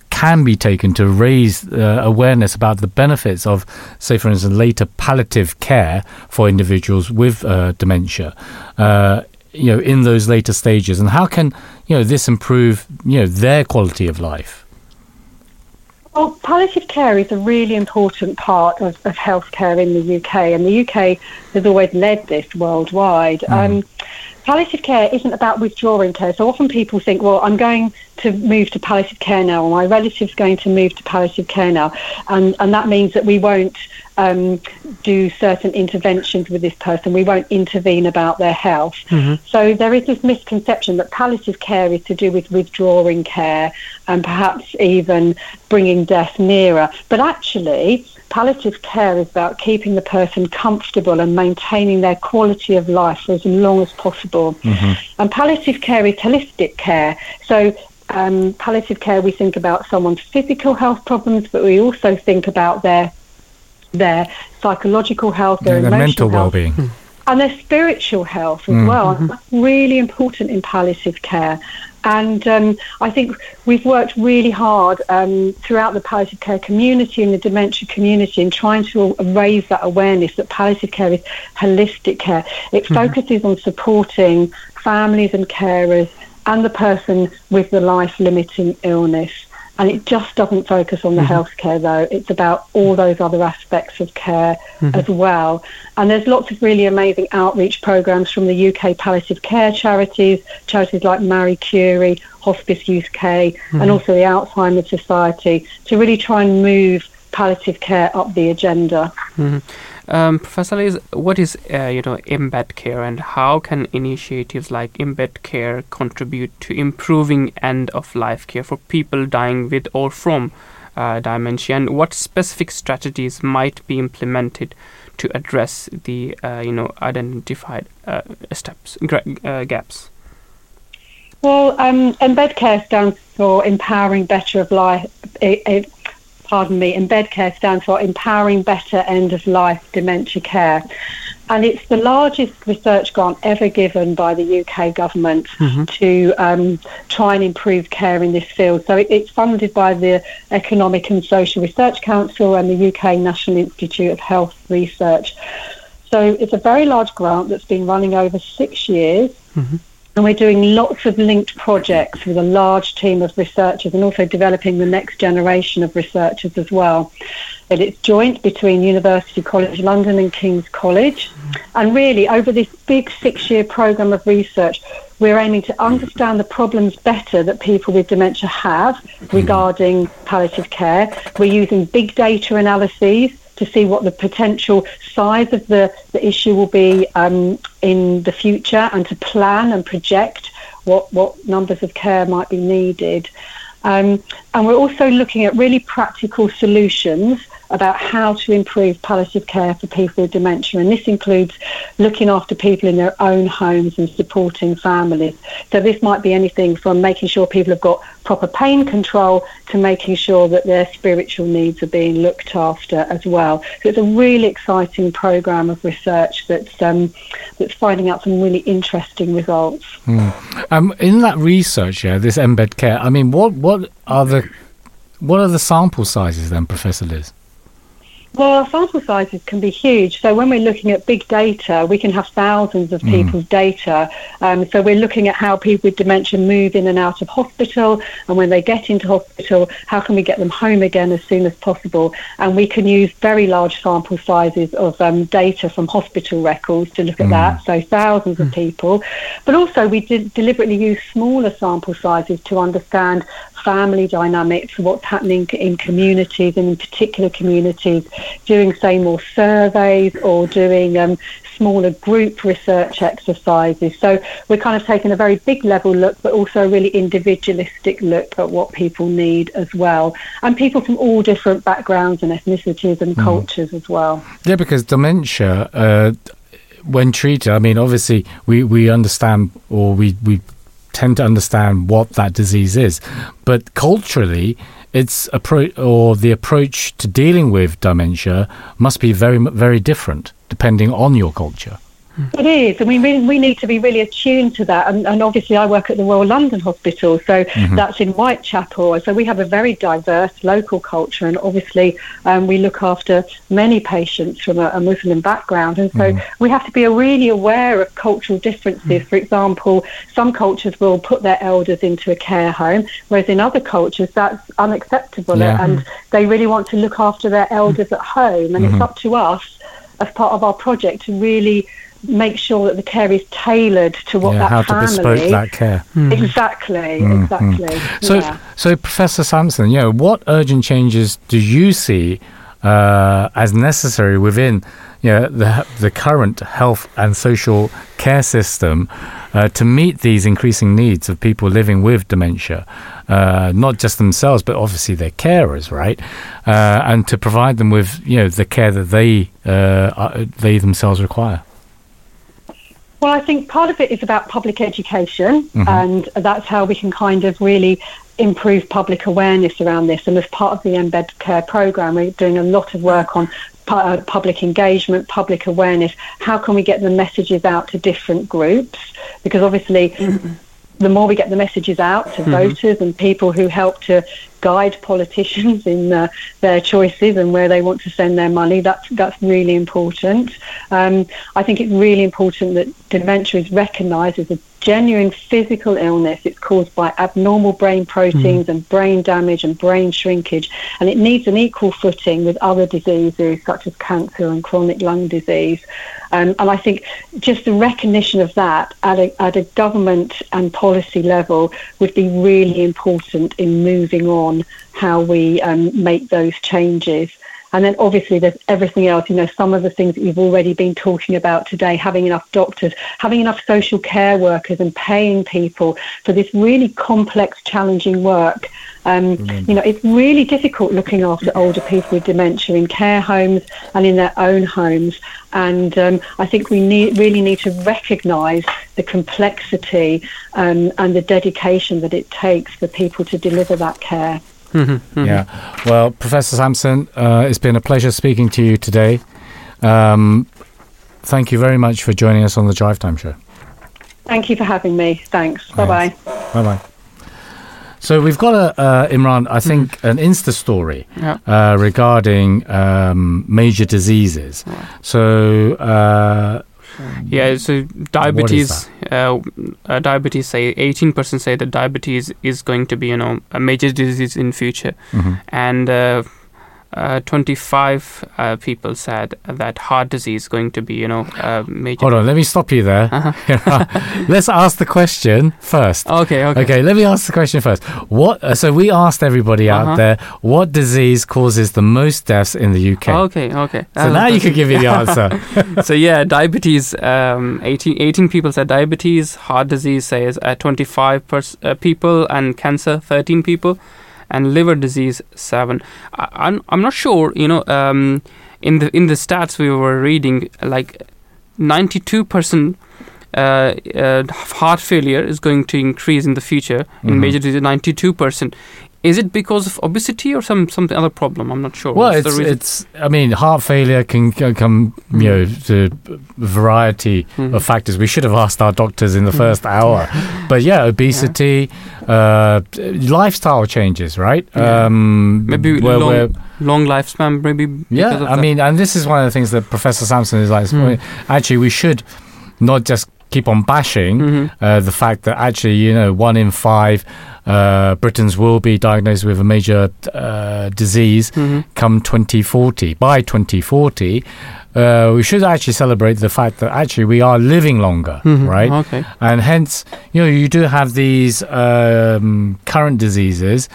can be taken to raise uh, awareness about the benefits of, say, for instance, later palliative care for individuals with uh, dementia. Uh, you know, in those later stages, and how can you know this improve you know their quality of life? Well, palliative care is a really important part of, of healthcare in the UK, and the UK has always led this worldwide. Mm. Um, palliative care isn't about withdrawing care. So often people think, well, I'm going to move to palliative care now, or my relative's going to move to palliative care now, and and that means that we won't um, do certain interventions with this person. We won't intervene about their health. Mm-hmm. So there is this misconception that palliative care is to do with withdrawing care and perhaps even bringing death nearer. But actually, palliative care is about keeping the person comfortable and maintaining their quality of life for as long as possible. Mm-hmm. And palliative care is holistic care. So um, palliative care, we think about someone's physical health problems, but we also think about their their psychological health, their, yeah, their mental well-being, and their spiritual health as mm. well. And that's really important in palliative care. And um, I think we've worked really hard um, throughout the palliative care community and the dementia community in trying to raise that awareness that palliative care is holistic care. It mm-hmm. focuses on supporting families and carers and the person with the life limiting illness. And it just doesn't focus on the mm-hmm. healthcare though. It's about all those other aspects of care mm-hmm. as well. And there's lots of really amazing outreach programs from the UK palliative care charities, charities like Marie Curie, Hospice UK, mm-hmm. and also the Alzheimer's Society to really try and move palliative care up the agenda. Mm-hmm. Um, Professor Liz, what is uh, you know embed care, and how can initiatives like embed care contribute to improving end of life care for people dying with or from uh, dementia, and what specific strategies might be implemented to address the uh, you know identified uh, steps uh, gaps? Well, um, embed care stands for empowering better of life. It, it, pardon me, Embed Care stands for Empowering Better End of Life Dementia Care. And it's the largest research grant ever given by the UK government mm-hmm. to um, try and improve care in this field. So it, it's funded by the Economic and Social Research Council and the UK National Institute of Health Research. So it's a very large grant that's been running over six years. Mm-hmm and we're doing lots of linked projects with a large team of researchers and also developing the next generation of researchers as well. And it's joint between University College London and King's College. And really, over this big six year programme of research, we're aiming to understand the problems better that people with dementia have hmm. regarding palliative care. We're using big data analyses to see what the potential size of the, the issue will be um, in the future and to plan and project what, what numbers of care might be needed. Um, and we're also looking at really practical solutions about how to improve palliative care for people with dementia. And this includes looking after people in their own homes and supporting families. So this might be anything from making sure people have got proper pain control to making sure that their spiritual needs are being looked after as well. So it's a really exciting program of research that's um, that's finding out some really interesting results. Um, in that research, yeah, this embed care. I mean, what what are the what are the sample sizes then, Professor Liz? Well, our sample sizes can be huge. So when we're looking at big data, we can have thousands of people's data. Um, so we're looking at how people with dementia move in and out of hospital, and when they get into hospital, how can we get them home again as soon as possible? And we can use very large sample sizes of um, data from hospital records to look at that. So thousands of people, but also we did deliberately use smaller sample sizes to understand family dynamics, what's happening in communities and in particular communities, doing, say, more surveys or doing um, smaller group research exercises. So we're kind of taking a very big level look, but also a really individualistic look at what people need as well. And people from all different backgrounds and ethnicities and cultures as well. Yeah, because dementia, uh, when treated, I mean, obviously we, we understand or we, we tend to understand what that disease is, but culturally, its appro- or the approach to dealing with dementia must be very very different depending on your culture. It is, and we really, we need to be really attuned to that. And, and obviously, I work at the Royal London Hospital, so mm-hmm. that's in Whitechapel. So we have a very diverse local culture, and obviously, um, we look after many patients from a, a Muslim background, and so mm-hmm. we have to be really aware of cultural differences. Mm. For example, some cultures will put their elders into a care home, whereas in other cultures that's unacceptable, Yeah. and they really want to look after their elders at home. And it's mm-hmm. up to us as part of our project to really make sure that the care is tailored to what yeah, that how to family bespoke that care. exactly exactly So, yeah. so Professor Sampson, you know, what urgent changes do you see uh, as necessary within you know, the the current health and social care system uh, to meet these increasing needs of people living with dementia, uh, not just themselves, but obviously their carers, right? Uh, and to provide them with you know the care that they uh, are- they themselves require. Well, I think part of it is about public education, Mhm. and that's how we can kind of really improve public awareness around this. And as part of the Embed Care program, we're doing a lot of work on uh, public engagement, public awareness. How can we get the messages out to different groups? Because obviously, the more we get the messages out to voters and people who help to guide politicians in uh, their choices and where they want to send their money, that's that's really important. Um, I think it's really important that dementia is recognised as a genuine physical illness. It's caused by abnormal brain proteins and brain damage and brain shrinkage, and it needs an equal footing with other diseases such as cancer and chronic lung disease. Um, and I think just the recognition of that at a, at a government and policy level would be really important in moving on how we um, make those changes. And then obviously there's everything else, you know, some of the things that you've already been talking about today, having enough doctors, having enough social care workers and paying people for this really complex, challenging work. Um, you know, it's really difficult looking after older people with dementia in care homes and in their own homes. And um, I think we need, really need to recognise the complexity um, and the dedication that it takes for people to deliver that care. Yeah. Well, Professor Sampson, uh, it's been a pleasure speaking to you today. Um, thank you very much for joining us on the Drive Time Show. Thank you for having me. Thanks. Bye bye. Bye bye. So we've got a uh, Imran, I think, an Insta story Yeah. uh, regarding um, major diseases. So uh, Yeah, so diabetes, uh, uh, diabetes say 18% say that diabetes is going to be, you know, a major disease in future. mhm. And uh, uh, 25 uh, people said that heart disease is going to be, you know, a major. hold on, let me stop you there. Uh-huh. [laughs] Let's ask the question first. Okay, okay. Okay, let me ask the question first. What? Uh, so we asked everybody out Uh-huh. there what disease causes the most deaths in the UK. Okay, okay. So now you can give me the [laughs] answer. [laughs] so yeah, diabetes. Um, 18, 18 people said diabetes. Heart disease says uh, 25 pers- uh, people, and cancer 13 people. And liver disease seven. I, I'm I'm not sure. You know, um, in the in the stats we were reading, like ninety two percent. Uh, uh, heart failure is going to increase in the future in Mhm. major disease 92% is it because of obesity or some something other problem i'm not sure Well, What's it's it's. I mean, heart failure can, can come, you know, to a variety Mhm. of factors. We should have asked our doctors in the Mhm. first hour, [laughs] but yeah, obesity, uh, lifestyle changes, right? Yeah. Um, Maybe where long- we're- long lifespan maybe yeah. I that. mean, and this is one of the things that Professor Sampson is like. Hmm. Actually, we should not just keep on bashing Mhm. uh, the fact that actually, you know, one in five uh, Britons will be diagnosed with a major uh, disease Mhm. come 2040. By 2040, uh, we should actually celebrate the fact that actually we are living longer, Mhm. right? okay And hence, you know, you do have these um, current diseases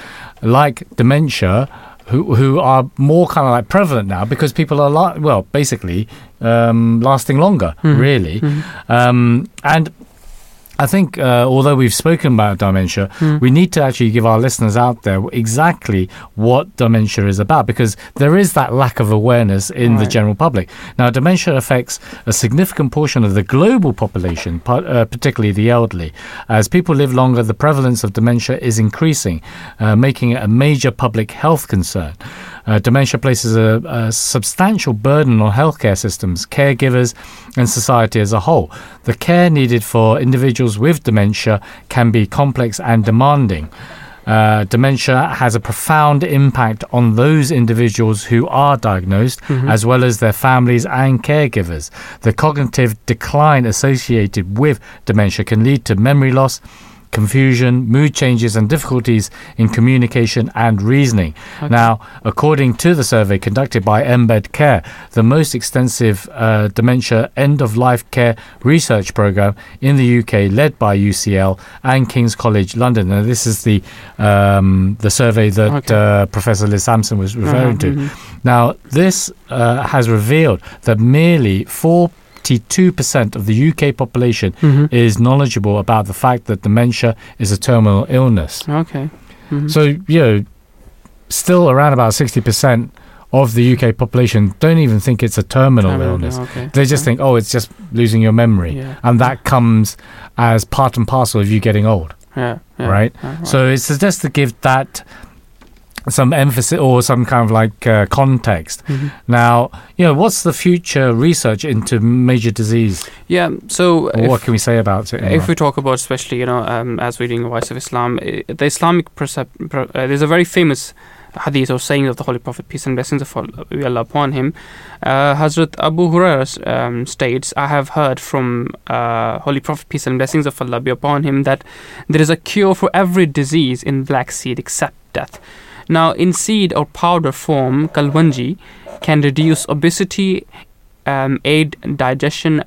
like dementia. Who, who are more kind of like prevalent now because people are like well basically um, lasting longer Mhm. really Mhm. um, and I think, uh, although we've spoken about dementia, Hmm. we need to actually give our listeners out there exactly what dementia is about because there is that lack of awareness in the general public. Now, dementia affects a significant portion of the global population, uh, particularly the elderly. As people live longer, the prevalence of dementia is increasing, uh, making it a major public health concern. Uh, dementia places a, a substantial burden on healthcare systems, caregivers, and society as a whole. The care needed for individuals with dementia can be complex and demanding. Uh, dementia has a profound impact on those individuals who are diagnosed, Mhm. as well as their families and caregivers. The cognitive decline associated with dementia can lead to memory loss, confusion, mood changes, and difficulties in communication and reasoning. Okay. Now, according to the survey conducted by Embed Care, the most extensive uh, dementia end of life care research program in the UK, led by UCL and King's College London. And this is the um, the survey that Okay. uh, Professor Liz Sampson was referring Uh-huh, to. mhm. Now, this uh, has revealed that merely 42% of the UK population Mhm. is knowledgeable about the fact that dementia is a terminal illness. okay Mhm. So, you know, still around about 60% of the UK population don't even think it's a terminal Terminal, illness. okay. They just think, oh, it's just losing your memory. Yeah. And that comes as part and parcel of you getting old, yeah, yeah, right? yeah, So it's just to give that some emphasis or some kind of like uh, context. Mhm. Now, you know, what's the future research into major disease? yeah so if- what can we say about it? if we talk about especially you know um, as reading voice of islam the islamic percep- per, uh, there's a very famous hadith or saying of the holy prophet peace and blessings of Allah upon him uh, hazrat abu hurairah um, states i have heard from uh, holy prophet peace and blessings of allah be upon him that there is a cure for every disease in black seed except death now in seed or powder form kalwanji can reduce obesity um, aid digestion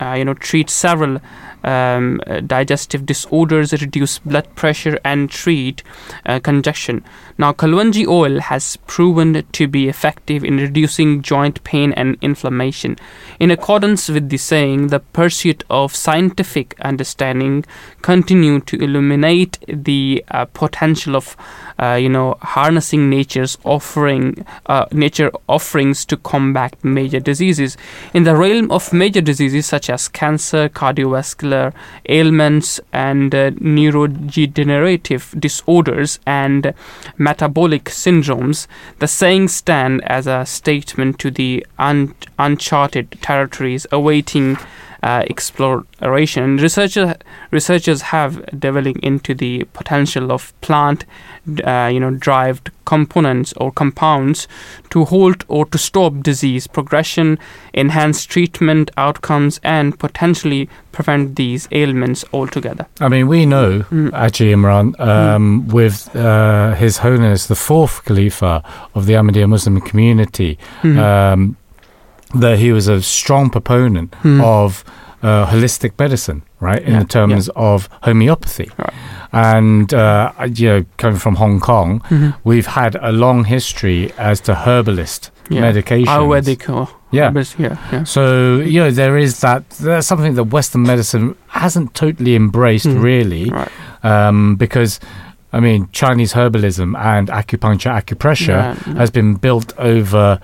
uh, you know treat several um, digestive disorders, reduce blood pressure, and treat uh, congestion. Now, Kalwanji oil has proven to be effective in reducing joint pain and inflammation. In accordance with the saying, the pursuit of scientific understanding continue to illuminate the uh, potential of, uh, you know, harnessing nature's offering, uh, nature offerings to combat major diseases. In the realm of major diseases such as cancer, cardiovascular ailments, and uh, neurodegenerative disorders and metabolic syndromes, the saying stand as a statement to the un- uncharted territories awaiting uh, exploration. Researchers researchers have delving into the potential of plant, uh, you know, derived components or compounds to halt or to stop disease progression, enhance treatment outcomes, and potentially prevent these ailments altogether. I mean, we know Mm. Imran, um, with uh, His Holiness the Fourth Khalifa of the Ahmadiyya Muslim community, Mhm. um, that he was a strong proponent Mhm. of uh, holistic medicine, right, in Yeah, terms of homeopathy. Right. And uh, you know, coming from Hong Kong, Mhm. we've had a long history as to herbalist Yeah. medication. Ayurvedic Yeah. yeah, yeah. So you know there is that. That's something that Western medicine hasn't totally embraced, Mm. really, Right. um, because I mean, Chinese herbalism and acupuncture, acupressure Yeah, yeah. has been built over,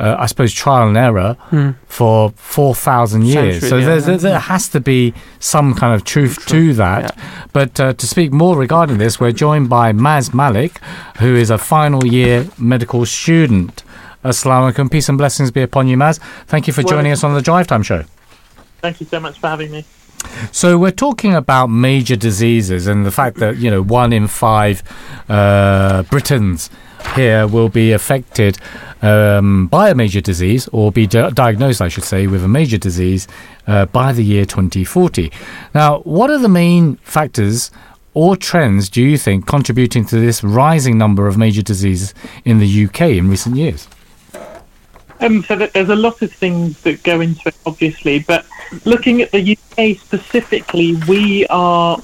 uh, I suppose, trial and error Hmm. for 4,000 years. Centuries, so yeah. there's, there, there has to be some kind of truth to that. But uh, to speak more regarding this, we're joined by Maaz Malik, who is a final year medical student. Assalamu alaikum. Peace and blessings be upon you, Maaz. Thank you for Well- joining us on the Drive Time Show. Thank you so much for having me. So we're talking about major diseases and the fact that you know one in five uh, Britons here will be affected um, by a major disease or be di- diagnosed, I should say, with a major disease uh, by the year 2040. Now, what are the main factors? Or trends do you think contributing to this rising number of major diseases in the UK in recent years? Um, so there's a lot of things that go into it, obviously, but looking at the UK specifically, we are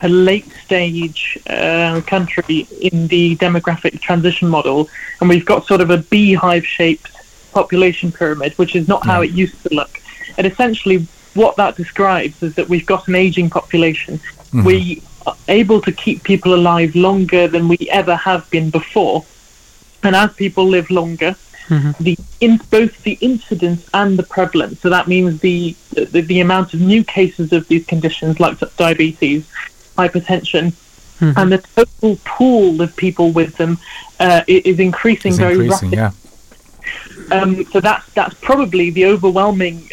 a late stage uh, country in the demographic transition model, and we've got sort of a beehive shaped population pyramid, which is not how it used to look. And essentially, what that describes is that we've got an aging population. We are able to keep people alive longer than we ever have been before. And as people live longer, the in both the incidence and the prevalence. So that means the, the the amount of new cases of these conditions like diabetes, hypertension, and the total pool of people with them uh, is increasing It's very increasing, rapidly. yeah. Um, so that's that's probably the overwhelming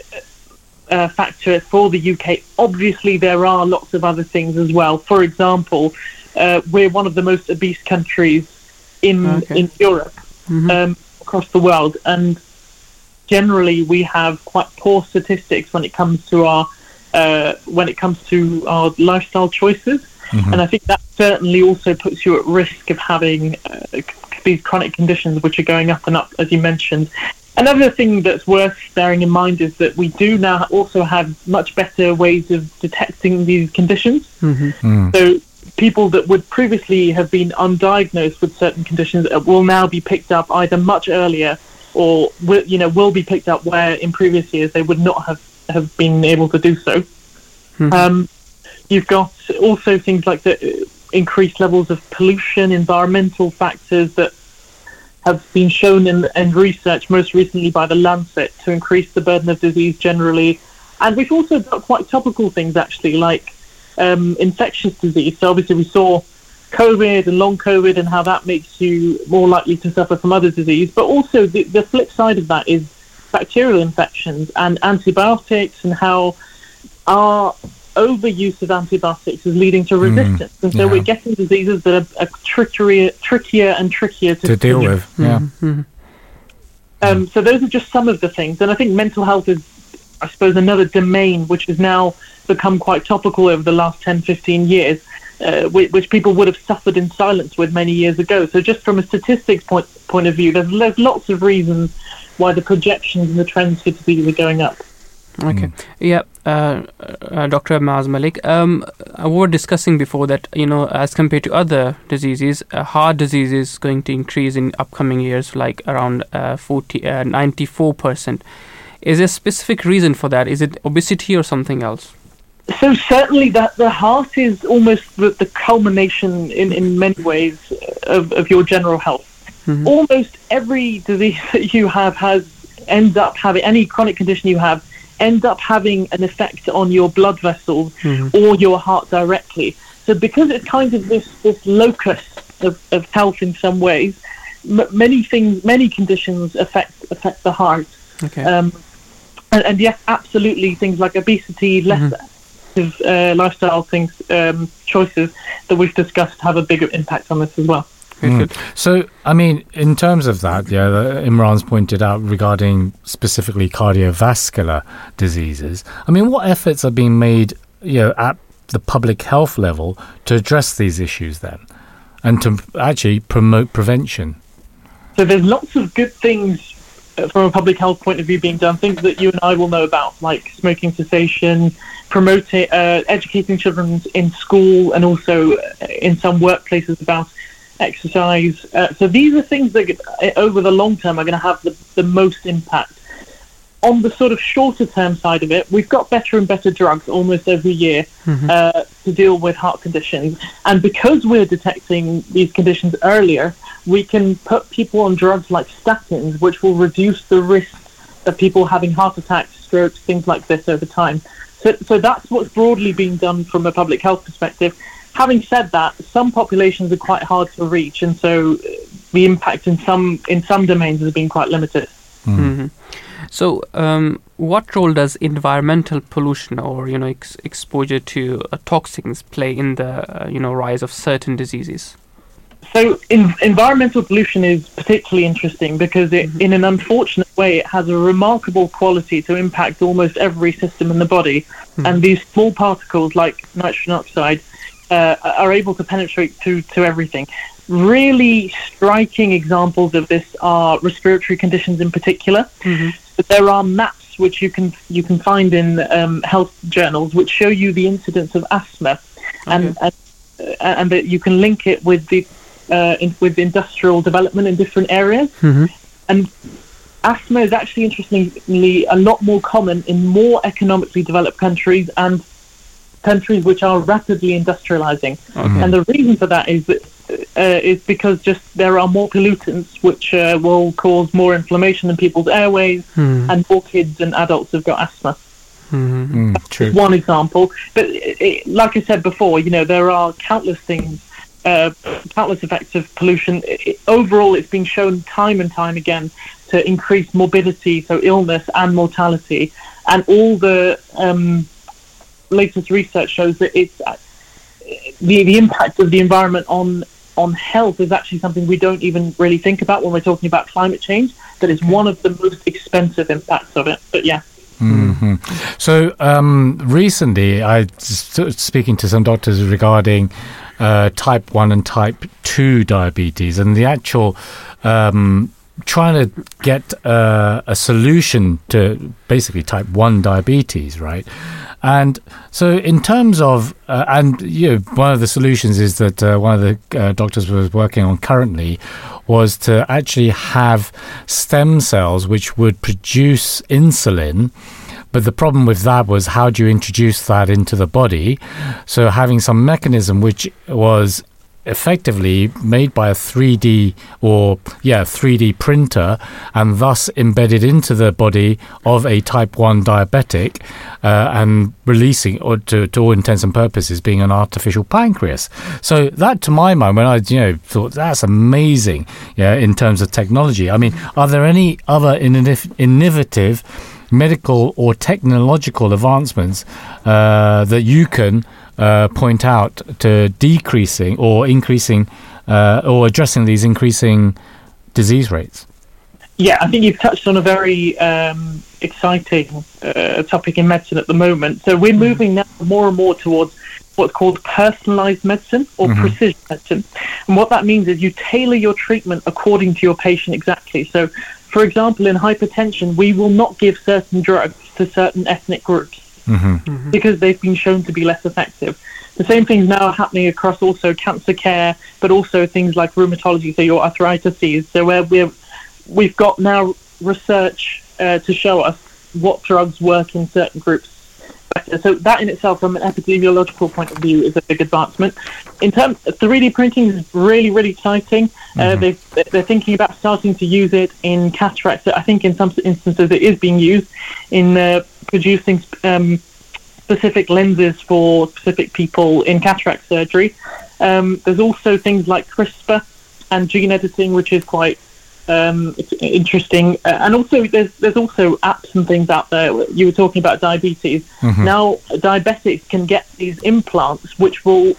uh, factor for the UK. Obviously, there are lots of other things as well. For example, uh, we're one of the most obese countries in Okay. in Europe, um, across the world, and generally we have quite poor statistics when it comes to our uh, when it comes to our lifestyle choices. And I think that certainly also puts you at risk of having uh, these chronic conditions, which are going up and up, as you mentioned. Another thing that's worth bearing in mind is that we do now also have much better ways of detecting these conditions. So people that would previously have been undiagnosed with certain conditions uh, will now be picked up either much earlier or will, you know will be picked up where in previous years they would not have, have been able to do so. Um, you've got also things like the uh, increased levels of pollution, environmental factors that have been shown in, in research, most recently by the Lancet, to increase the burden of disease generally. And we've also got quite topical things actually, like um, infectious disease. So obviously we saw COVID and long COVID and how that makes you more likely to suffer from other disease. But also the, the flip side of that is bacterial infections and antibiotics and how our overuse of antibiotics is leading to resistance. and so yeah. we're getting diseases that are, are trickier, trickier and trickier to, To deal to- with, yeah. um, so those are just some of the things, and I think mental health is, I suppose, another domain which has now become quite topical over the last 10, 15 years, uh, which, which people would have suffered in silence with many years ago. So just from a statistics point point of view, there's, there's lots of reasons why the projections and the trends for disease are going up. Okay. Yeah, uh, uh, Dr. Maaz Malik. Um, uh, we were discussing before that, you know, as compared to other diseases, uh, heart disease is going to increase in upcoming years, like around uh, 40, uh, 94%. Is there a specific reason for that? Is it obesity or something else? So certainly that the heart is almost the, the culmination in, in many ways of, of your general health. Almost every disease that you have has ends up having any chronic condition you have ends up having an effect on your blood vessels or your heart directly. So because it's kind of this this locus of, of health in some ways, m- many things, many conditions affect affect the heart. Okay. Um, and, and yes, absolutely, things like obesity, less active uh, lifestyle things, um, choices that we've discussed have a bigger impact on this as well. Mm. So, I mean, in terms of that, yeah, the, Imran's pointed out regarding specifically cardiovascular diseases. I mean, what efforts are being made, you know, at the public health level to address these issues then, and to actually promote prevention? So there's lots of good things uh, from a public health point of view being done, things that you and I will know about, like smoking cessation, promoting, uh, educating children in school and also uh, in some workplaces about exercise. Uh, so these are things that uh, over the long term are going to have the, the most impact. on the sort of shorter term side of it, we've got better and better drugs almost every year uh, to deal with heart conditions. And because we're detecting these conditions earlier, we can put people on drugs like statins, which will reduce the risk of people having heart attacks, strokes, things like this over time. So, so that's what's broadly being done from a public health perspective. Having said that, some populations are quite hard to reach, and so uh, the impact in some in some domains has been quite limited. Mhm. So, um, what role does environmental pollution or you know ex- exposure to uh, toxins play in the uh, you know rise of certain diseases? So, in, environmental pollution is particularly interesting because, it, in an unfortunate way, it has a remarkable quality to impact almost every system in the body. And these small particles, like nitrogen oxide, uh, are able to penetrate to, to everything. Really striking examples of this are respiratory conditions in particular. But there are maps which you can you can find in um, health journals which show you the incidence of asthma, and and, uh, and that you can link it with the uh, in, with industrial development in different areas. And asthma is actually interestingly a lot more common in more economically developed countries and countries which are rapidly industrializing. And the reason for that is that uh, is because just there are more pollutants which uh, will cause more inflammation in people's airways, and more kids and adults have got asthma. Mm, true. One example, but it, it, like I said before, you know there are countless things, uh, countless effects of pollution. It, it- overall, it's been shown time and time again to increase morbidity, so illness and mortality, and all the um, latest research shows that it's uh, the the impact of the environment on on health is actually something we don't even really think about when we're talking about climate change. That is one of the most expensive impacts of it. But yeah. hmm So um, recently, I was speaking to some doctors regarding uh, type one and type two diabetes, and the actual um, trying to get uh, a solution to basically type one diabetes, right? And so, in terms of, uh, and you know, one of the solutions is that uh, one of the uh, doctors was working on currently was to actually have stem cells which would produce insulin. But the problem with that was how do you introduce that into the body? So having some mechanism which was effectively made by a 3D or yeah 3D printer and thus embedded into the body of a type 1 diabetic uh, and releasing or to, to all intents and purposes being an artificial pancreas. So that to my mind when I you know thought that's amazing yeah in terms of technology. I mean are there any other innovative medical or technological advancements uh, that you can uh, point out to decreasing or increasing uh, or addressing these increasing disease rates? Yeah, I think you've touched on a very um, exciting uh, topic in medicine at the moment. So we're moving now more and more towards what's called personalized medicine or precision medicine. And what that means is you tailor your treatment according to your patient exactly. So, for example, in hypertension, we will not give certain drugs to certain ethnic groups because they've been shown to be less effective. The same things now are happening across also cancer care, but also things like rheumatology, so your arthritis. So where we're we've got now research uh, to show us what drugs work in certain groups. Better. So that in itself, from an epidemiological point of view, is a big advancement. In terms, 3D printing is really, really exciting. Uh, they've, they're thinking about starting to use it in cataracts. I think in some instances it is being used in uh, producing um, specific lenses for specific people in cataract surgery. Um, there's also things like CRISPR and gene editing, which is quite um, it's interesting. Uh, and also, there's there's also apps and things out there. You were talking about diabetes. Now, diabetics can get these implants, which will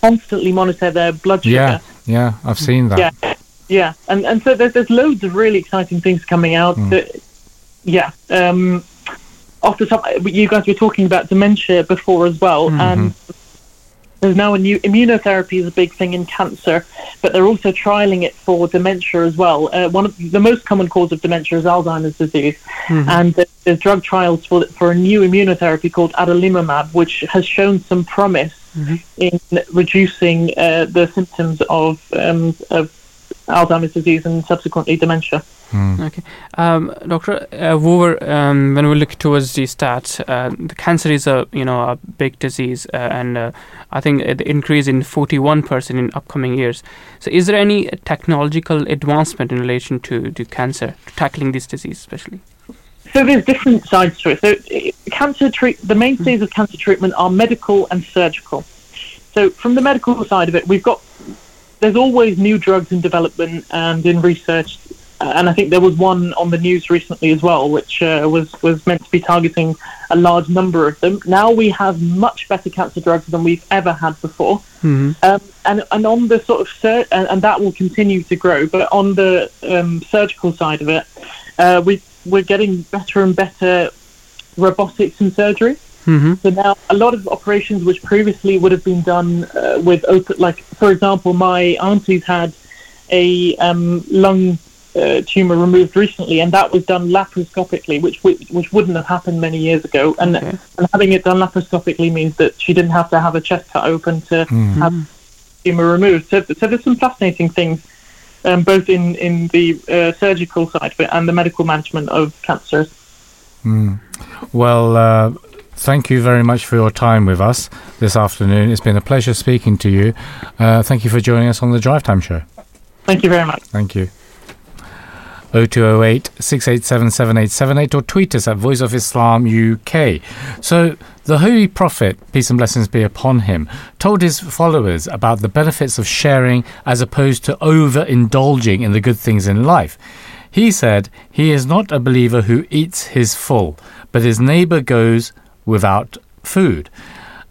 constantly monitor their blood sugar. Yeah, yeah, I've seen that. Yeah, yeah, and and so there's there's loads of really exciting things coming out. That, yeah, um, off the top, you guys were talking about dementia before as well, and there's now a new immunotherapy is a big thing in cancer, but they're also trialing it for dementia as well. Uh, one of the most common cause of dementia is Alzheimer's disease, and there- there's drug trials for for a new immunotherapy called adalimumab, which has shown some promise in reducing uh, the symptoms of um, of Alzheimer's disease and subsequently dementia. Mm. Okay, um, Doctor uh, Wover, um, when we look towards the stats, uh, the cancer is a you know a big disease, uh, and uh, I think it increase in forty one percent in upcoming years. So, is there any technological advancement in relation to, to cancer, to tackling this disease, especially? So there's different sides to it. So uh, cancer treat the mainstays of cancer treatment are medical and surgical. So from the medical side of it, we've got there's always new drugs in development and in research and I think there was one on the news recently as well, which uh, was was meant to be targeting a large number of them. Now we have much better cancer drugs than we've ever had before, mm-hmm. um, and and on the sort of sur- and, and, that will continue to grow. But on the um, surgical side of it, uh, we we're getting better and better robotics and surgery. Mm-hmm. So now a lot of operations which previously would have been done uh, with open, like for example, my auntie's had a um, lung uh, tumor removed recently, and that was done laparoscopically, which which wouldn't have happened many years ago. And, okay. and having it done laparoscopically means that she didn't have to have a chest cut open to mm-hmm. have tumor removed. So, so there's some fascinating things, um, both in in the uh, surgical side of it and the medical management of cancers. Mm. Well. Uh, thank you very much for your time with us this afternoon. It's been a pleasure speaking to you. Uh, thank you for joining us on the Drive Time Show. Thank you very much. Thank you. 0208 687 7878 or tweet us at Voice of Islam UK. So, the Holy Prophet, peace and blessings be upon him, told his followers about the benefits of sharing as opposed to overindulging in the good things in life. He said, He is not a believer who eats his full, but his neighbor goes without food.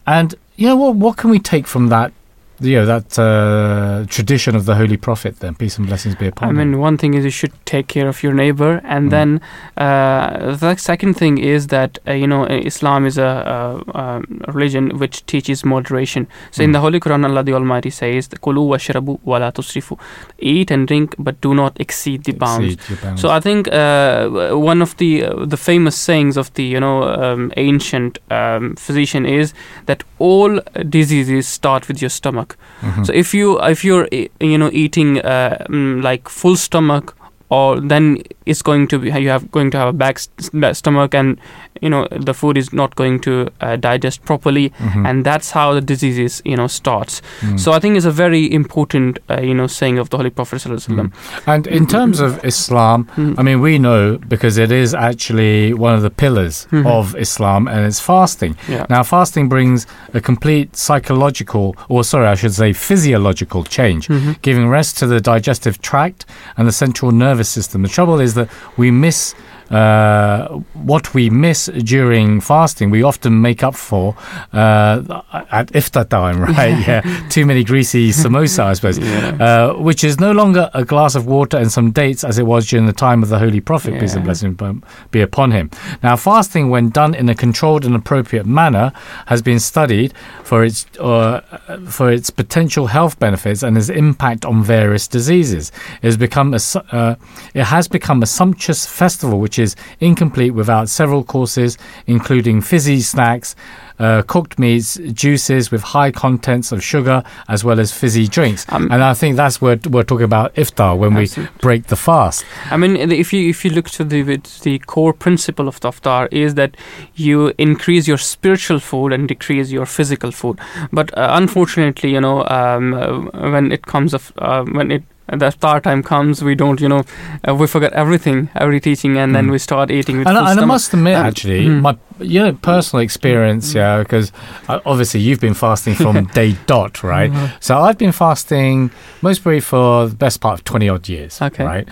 And you know what? What can we take from that you know that uh, tradition of the Holy Prophet. Then peace and blessings be upon him. I mean, one thing is you should take care of your neighbor, and Mm. then uh, the second thing is that uh, you know Islam is a, a, a religion which teaches moderation. So in Mm. the Holy Quran, Allah the Almighty says, "Kulu washrabu wala tusrifu," eat and drink, but do not exceed the bounds. Exceed bounds. So I think uh, one of the uh, the famous sayings of the you know um, ancient um, physician is that all diseases start with your stomach. Mhm. So if you if you're you know eating uh, mm, like full stomach, or then it's going to be you have going to have a back st- back stomach, and you know the food is not going to uh, digest properly, Mhm. and that's how the diseases you know starts. Mm. So I think it's a very important uh, you know saying of the Holy Prophet sallallahu alaihi wasallam. And in terms of Islam, Mm. I mean, we know because it is actually one of the pillars Mhm. of Islam, and it's fasting. Yeah. Now, fasting brings a complete psychological, or sorry, I should say physiological change, Mhm. giving rest to the digestive tract and the central nervous system. The trouble is that we miss. Uh, what we miss during fasting, we often make up for uh, at iftar time, [laughs] right? yeah, too many greasy [laughs] samosa, I suppose Yeah. uh, which is no longer a glass of water and some dates as it was during the time of the Holy Prophet, peace and Yeah. blessing be- be upon him. Now, fasting, when done in a controlled and appropriate manner, has been studied for its uh, for its potential health benefits and its impact on various diseases. It has become a uh, it has become a sumptuous festival which is incomplete without several courses, including fizzy snacks. Uh, cooked meats, juices with high contents of sugar, as well as fizzy drinks, Um, and I think that's what we're talking about iftar when we break the fast. I mean, if you if you look to the the core principle of the iftar is that you increase your spiritual food and decrease your physical food. But uh, unfortunately, you know, um, uh, when it comes of uh, when it the iftar time comes, we don't, you know, uh, we forget everything, every teaching, and then Mm. we start eating with And, I- and I must admit, Um, actually, mm. my you know personal experience, yeah, because uh, obviously you've been fasting from [laughs] day dot, right? Mhm. So I've been fasting most probably for the best part of twenty odd years, Okay. right?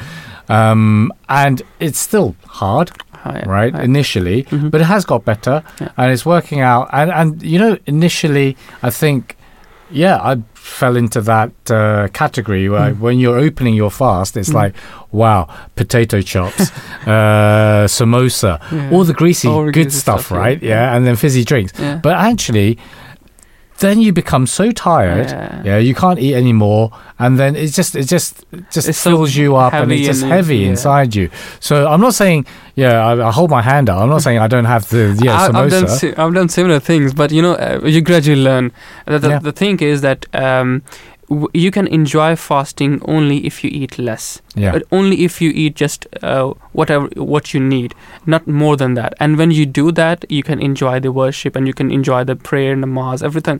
Um, and it's still hard, right? Initially, Mhm. but it has got better, Yeah. and it's working out. And and you know, initially, I think, yeah, I fell into that uh, category where Mm. when you're opening your fast, it's Mm. like, wow, potato chops, [laughs] uh, samosa, Yeah. all the greasy All good greasy stuff, stuff, yeah. right? Yeah. and then fizzy drinks. Yeah. But actually, then you become so tired, Yeah. yeah, you can't eat anymore, and then it just it just it just It's so fills you up, and it's just and- heavy yeah. inside you. So I'm not saying, yeah, I, I hold my hand out. I'm not saying I don't have the yeah I, I've done si- I've done similar things, but you know, uh, you gradually learn. The, the, Yeah. the thing is that um, you can enjoy fasting only if you eat less. Yeah. But only if you eat just uh, whatever what you need, not more than that. And when you do that, you can enjoy the worship and you can enjoy the prayer, namaz, everything.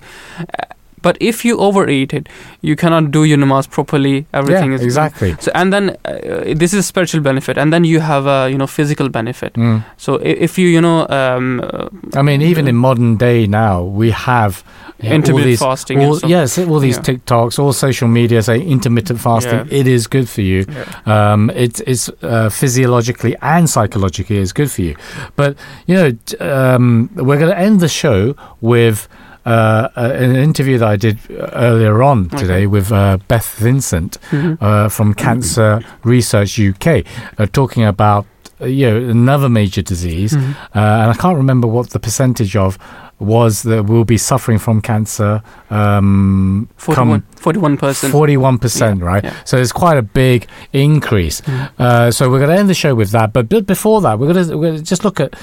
Uh, But if you overeat it, you cannot do your namaz properly. Everything yeah, is exactly. So and then uh, this is spiritual benefit, and then you have a you know physical benefit. Mm. So i- if you you know um, uh, I mean, even in modern day now, we have yeah, Intermittent these, fasting All, yes, all these Yeah. TikToks, all social media say intermittent fasting. It is good for you. Um, it's it's uh, physiologically and psychologically is good for you. But you know, um, we're going to end the show with. Uh, an interview that I did earlier on today with uh, Beth Vincent Mhm. uh, from Cancer Research UK, uh, talking about uh, you know another major disease, Mhm. uh, and I can't remember what the percentage of was that will be suffering from cancer. Um, 41 41%. Forty-one percent, right? yeah. So it's quite a big increase. Mhm. Uh, so we're going to end the show with that, but b- before that, we're going to we're going to just look at.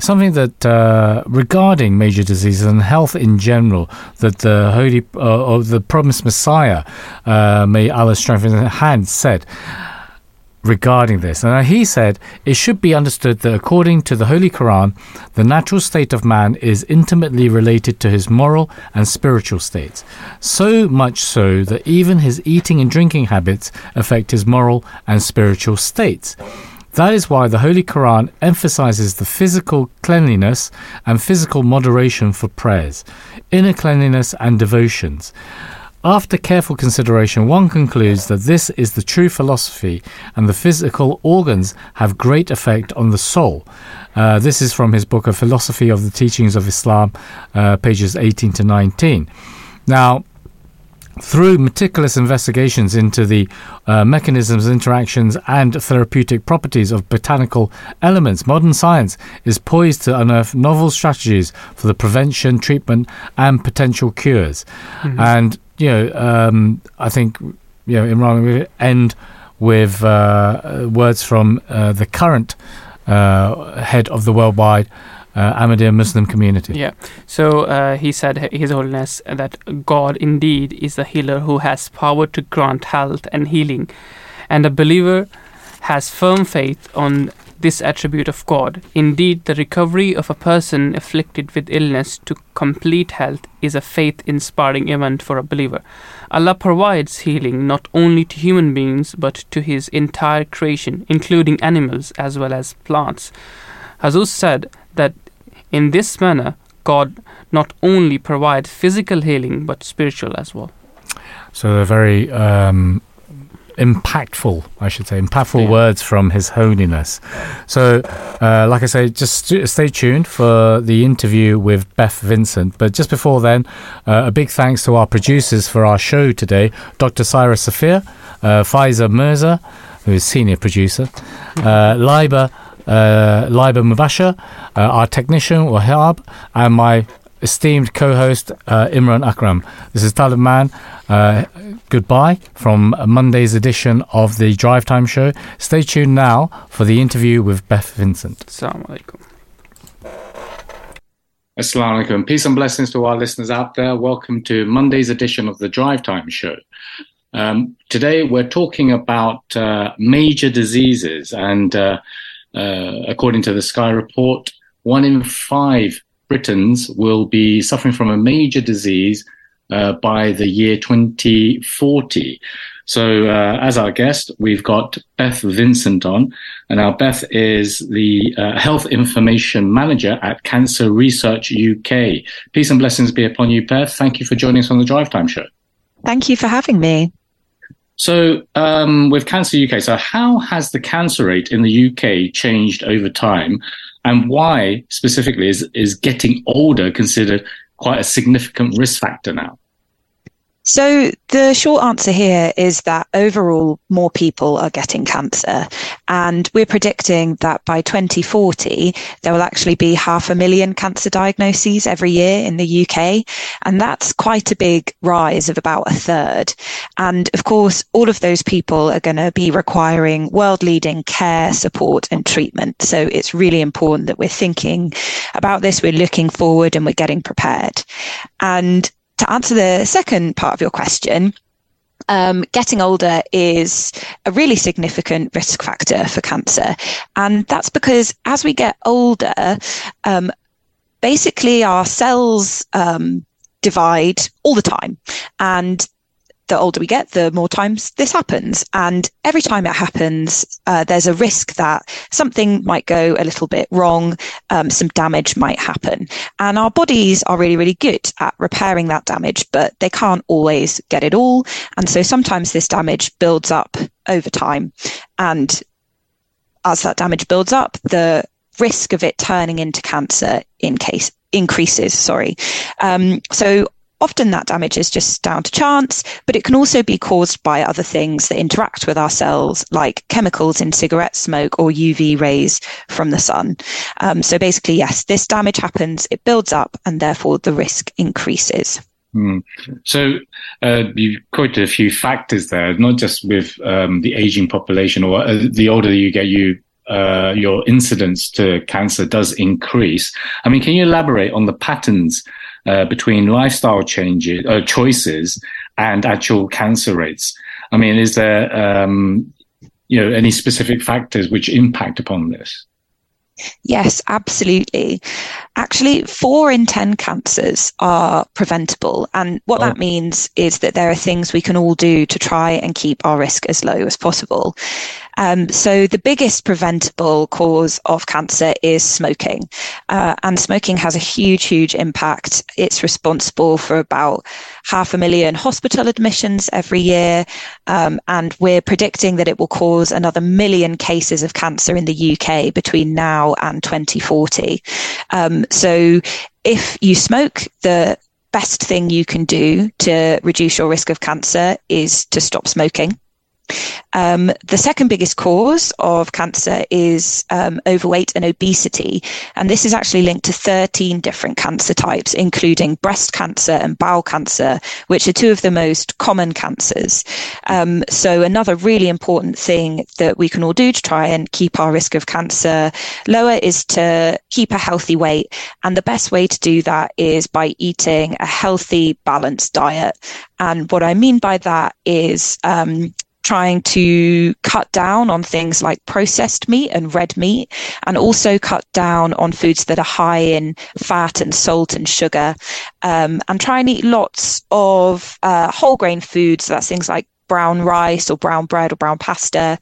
Something that uh, regarding major diseases and health in general, that the holy uh, or the promised Messiah, uh, may Allah strengthen his hand, said regarding this. And he said, It should be understood that according to the Holy Quran, the natural state of man is intimately related to his moral and spiritual states. So much so that even his eating and drinking habits affect his moral and spiritual states. That is why the Holy Quran emphasizes the physical cleanliness and physical moderation for prayers, inner cleanliness and devotions. After careful consideration, one concludes that this is the true philosophy and the physical organs have great effect on the soul. Uh, this is from his book, A Philosophy of the Teachings of Islam, uh, pages 18 to 19. Now, through meticulous investigations into the uh, mechanisms, interactions, and therapeutic properties of botanical elements, modern science is poised to unearth novel strategies for the prevention, treatment, and potential cures. Mhm. And you know, um, I think you know, Imran, we end with uh, uh, words from uh, the current uh, head of the worldwide uh, Ahmadiyya Muslim community. Yeah. So uh, he said, His Holiness, that God indeed is the healer who has power to grant health and healing, and a believer has firm faith on this attribute of God. Indeed, the recovery of a person afflicted with illness to complete health is a faith inspiring event for a believer. Allah provides healing not only to human beings but to His entire creation, including animals as well as plants. Huzoor said that in this manner, God not only provides physical healing but spiritual as well. So they're very um, impactful, I should say, impactful Yeah. words from His Holiness. So, uh, like I say, just st- stay tuned for the interview with Beth Vincent. But just before then, uh, a big thanks to our producers for our show today Dr. Saira Safeer, uh, Faiza Mirza, who is senior producer, uh, Laiba. Uh, Laiba Mubasher, uh, our technician Wahab, and my esteemed co-host uh, Imran Akram. This is Talib Man. Uh, goodbye from Monday's edition of the Drive Time Show. Stay tuned now for the interview with Beth Vincent. Assalamu alaikum. Assalamu alaikum. Peace and blessings to our listeners out there. Welcome to Monday's edition of the Drive Time Show. Um, today we're talking about uh, major diseases, and uh, uh, according to the Sky Report, one in five Britons will be suffering from a major disease uh, by the year 2040. So, uh, as our guest, we've got Beth Vincent on. And now, Beth is the uh, Health Information Manager at Cancer Research UK. Peace and blessings be upon you, Beth. Thank you for joining us on the Drive Time Show. Thank you for having me. So, um, with Cancer UK, so how has the cancer rate in the UK changed over time? And why specifically is, is getting older considered quite a significant risk factor now? So, the short answer here is that overall, more people are getting cancer. And we're predicting that by 2040, there will actually be half a million cancer diagnoses every year in the UK. And that's quite a big rise of about a third. And of course, all of those people are going to be requiring world leading care, support, and treatment. So, it's really important that we're thinking about this, we're looking forward, and we're getting prepared. And to answer the second part of your question, um, getting older is a really significant risk factor for cancer. And that's because as we get older, um, basically our cells um, divide all the time. And the older we get, the more times this happens. And every time it happens, uh, there's a risk that something might go a little bit wrong, um, some damage might happen. And our bodies are really, really good at repairing that damage, but they can't always get it all. And so sometimes this damage builds up over time. And as that damage builds up, the risk of it turning into cancer in case increases sorry um, so Often that damage is just down to chance, but it can also be caused by other things that interact with our cells, like chemicals in cigarette smoke or UV rays from the sun. Um, so basically, yes, this damage happens, it builds up, and therefore the risk increases. Mm. So uh, you quoted a few factors there, not just with um, the aging population, or uh, the older you get, you uh, your incidence to cancer does increase. I mean, can you elaborate on the patterns uh, between lifestyle changes, uh, choices, and actual cancer rates? I mean, is there um, you know any specific factors which impact upon this? Yes, absolutely. Actually, four in 10 cancers are preventable. And what oh. that means is that there are things we can all do to try and keep our risk as low as possible. Um, so the biggest preventable cause of cancer is smoking. Uh, and smoking has a huge, huge impact. It's responsible for about half a million hospital admissions every year. Um, and we're predicting that it will cause another million cases of cancer in the UK between now and 2040. Um, so if you smoke, the best thing you can do to reduce your risk of cancer is to stop smoking. Um, the second biggest cause of cancer is um, overweight and obesity. And this is actually linked to 13 different cancer types, including breast cancer and bowel cancer, which are two of the most common cancers. Um, so, another really important thing that we can all do to try and keep our risk of cancer lower is to keep a healthy weight. And the best way to do that is by eating a healthy, balanced diet. And what I mean by that is um, trying to cut down on things like processed meat and red meat, and also cut down on foods that are high in fat and salt and sugar, um, and try and eat lots of uh, whole grain foods. So that's things like brown rice or brown bread or brown pasta,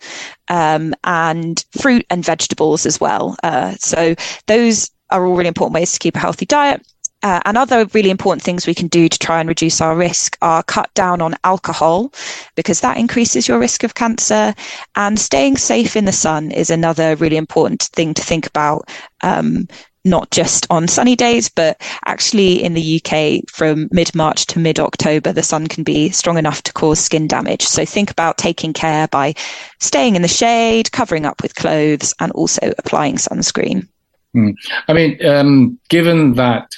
um, and fruit and vegetables as well. Uh, so those are all really important ways to keep a healthy diet. Uh, and other really important things we can do to try and reduce our risk are cut down on alcohol because that increases your risk of cancer. And staying safe in the sun is another really important thing to think about. Um, not just on sunny days, but actually in the UK from mid March to mid October, the sun can be strong enough to cause skin damage. So think about taking care by staying in the shade, covering up with clothes, and also applying sunscreen. Mm. I mean, um, given that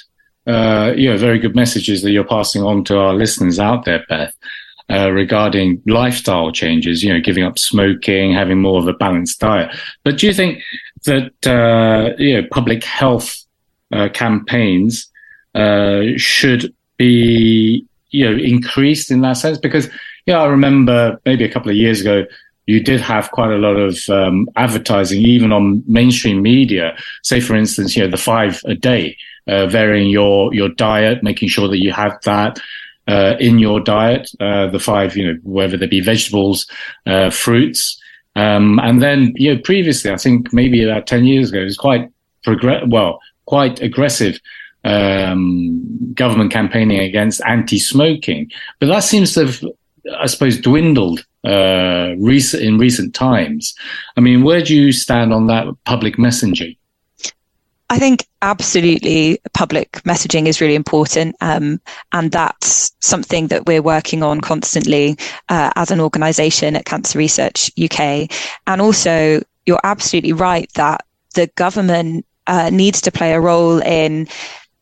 uh, you know, very good messages that you're passing on to our listeners out there, Beth, uh, regarding lifestyle changes, you know, giving up smoking, having more of a balanced diet. But do you think that, uh, you know, public health uh, campaigns uh, should be, you know, increased in that sense? Because, know, I remember maybe a couple of years ago, you did have quite a lot of um, advertising, even on mainstream media. Say, for instance, you know, the five a day uh, varying your your diet, making sure that you have that uh, in your diet. Uh, the five, you know, whether they be vegetables, uh, fruits, um, and then you know, previously, I think maybe about ten years ago, it was quite progress, well, quite aggressive um, government campaigning against anti-smoking, but that seems to have, I suppose, dwindled uh, in recent times. I mean, where do you stand on that public messaging? I think absolutely public messaging is really important. Um, and that's something that we're working on constantly uh, as an organization at Cancer Research UK. And also, you're absolutely right that the government uh, needs to play a role in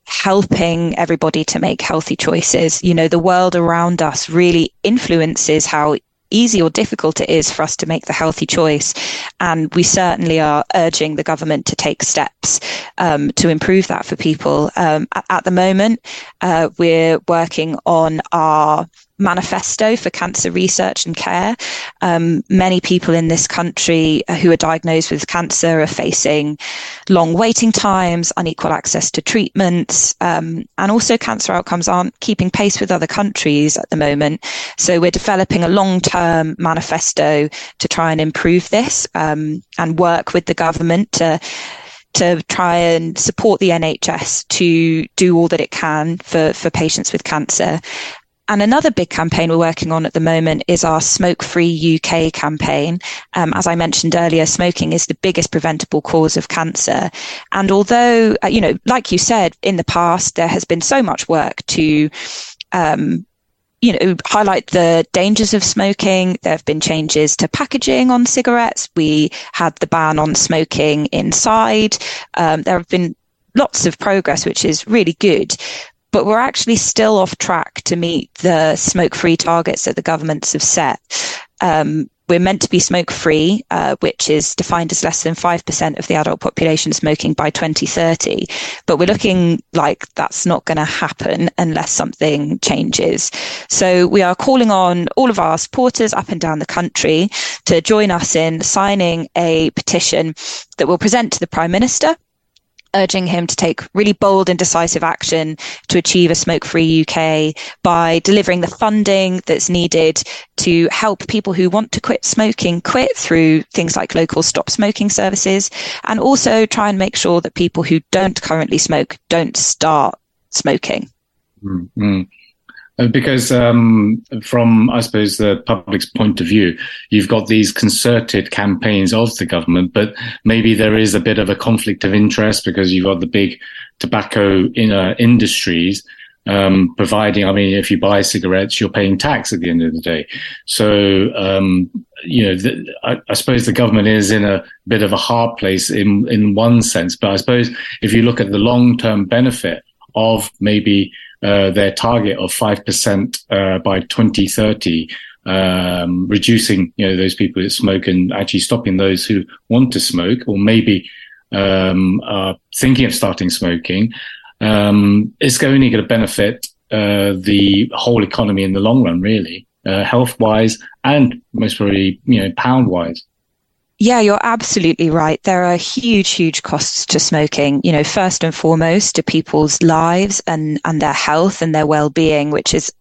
helping everybody to make healthy choices. You know, the world around us really influences how easy or difficult it is for us to make the healthy choice. And we certainly are urging the government to take steps um, to improve that for people. Um, at, at, the moment, uh, we're working on our manifesto for cancer research and care. Um, many people in this country uh, who are diagnosed with cancer are facing long waiting times, unequal access to treatments, um, and also cancer outcomes aren't keeping pace with other countries at the moment. So we're developing a long-term manifesto to try and improve this um, and work with the government to to try and support the NHS to do all that it can for, for patients with cancer. And another big campaign we're working on at the moment is our Smoke Free UK campaign. Um, as I mentioned earlier, smoking is the biggest preventable cause of cancer. And although, uh, you know, like you said, in the past, there has been so much work to, um, you know, highlight the dangers of smoking. There have been changes to packaging on cigarettes. We had the ban on smoking inside. Um, there have been lots of progress, which is really good but we're actually still off track to meet the smoke free targets that the governments have set. Um, we're meant to be smoke free, uh, which is defined as less than 5% of the adult population smoking by 2030. But we're looking like that's not going to happen unless something changes. So we are calling on all of our supporters up and down the country to join us in signing a petition that we'll present to the Prime Minister urging him to take really bold and decisive action to achieve a smoke free UK by delivering the funding that's needed to help people who want to quit smoking quit through things like local stop smoking services and also try and make sure that people who don't currently smoke don't start smoking. Mm-hmm. Uh, because um, from I suppose the public's point of view, you've got these concerted campaigns of the government, but maybe there is a bit of a conflict of interest because you've got the big tobacco in, uh, industries um, providing. I mean, if you buy cigarettes, you're paying tax at the end of the day. So um, you know, the, I, I, suppose the government is in a bit of a hard place in in one sense, but I suppose if you look at the long term benefit of maybe uh, their target of 5% uh, by 2030, um, reducing, you know, those people that smoke and actually stopping those who want to smoke or maybe um, are thinking of starting smoking, um, it's only going to benefit uh, the whole economy in the long run, really, uh, health wise and most probably, you know, pound wise. Yeah, you're absolutely right. There are huge, huge costs to smoking. You know, first and foremost to people's lives and, and their health and their well-being, which is,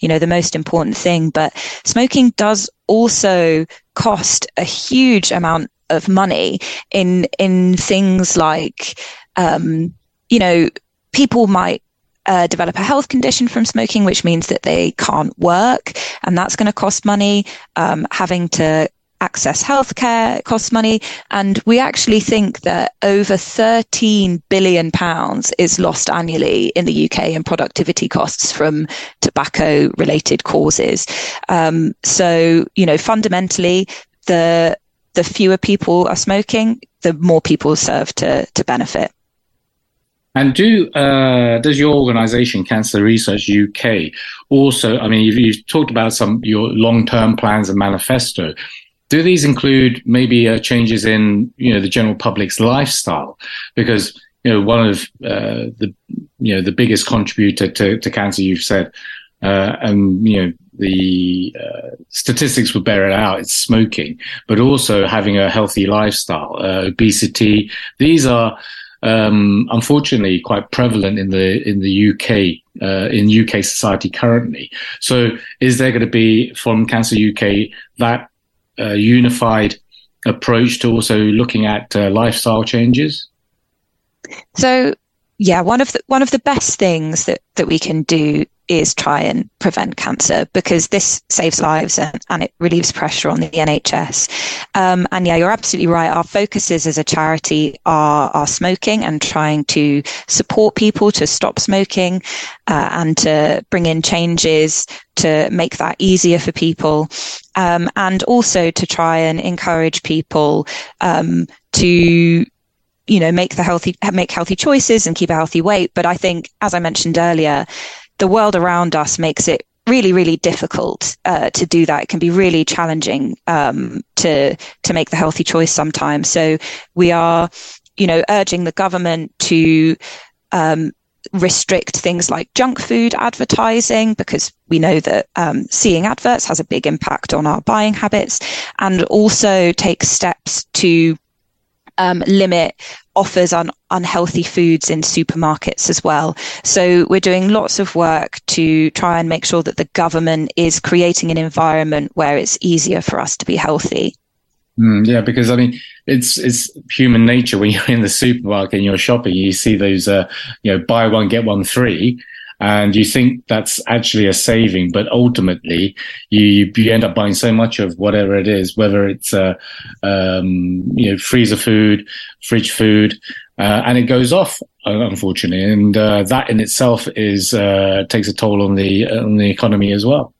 you know, the most important thing. But smoking does also cost a huge amount of money in, in things like, um, you know, people might uh, develop a health condition from smoking, which means that they can't work, and that's going to cost money. Um, having to access healthcare costs money. And we actually think that over 13 billion pounds is lost annually in the UK in productivity costs from tobacco related causes. Um, so, you know, fundamentally, the, the fewer people are smoking, the more people serve to, to benefit. And do uh, does your organisation, Cancer Research UK, also? I mean, you've, you've talked about some your long term plans and manifesto do these include maybe uh, changes in you know the general public's lifestyle? Because you know one of uh, the you know the biggest contributor to, to cancer, you've said, uh, and you know the uh, statistics will bear it out. It's smoking, but also having a healthy lifestyle, uh, obesity. These are um, unfortunately quite prevalent in the in the UK uh, in UK society currently. So, is there going to be from Cancer UK that a unified approach to also looking at uh, lifestyle changes? So, yeah, one of the one of the best things that that we can do is try and prevent cancer because this saves lives and, and it relieves pressure on the NHS. Um, and yeah, you're absolutely right. Our focuses as a charity are, are smoking and trying to support people to stop smoking uh, and to bring in changes to make that easier for people. Um, and also to try and encourage people um, to you know make the healthy make healthy choices and keep a healthy weight but i think as i mentioned earlier the world around us makes it really, really difficult uh, to do that. It can be really challenging um, to to make the healthy choice sometimes. So we are, you know, urging the government to um, restrict things like junk food advertising because we know that um, seeing adverts has a big impact on our buying habits, and also take steps to um, limit offers on unhealthy foods in supermarkets as well. So we're doing lots of work to try and make sure that the government is creating an environment where it's easier for us to be healthy. Mm, yeah, because I mean, it's it's human nature when you're in the supermarket and you're shopping, you see those, uh, you know, buy one get one free, and you think that's actually a saving, but ultimately you you end up buying so much of whatever it is, whether it's uh, um, you know freezer food, fridge food, uh, and it goes off unfortunately, and uh, that in itself is uh, takes a toll on the on the economy as well.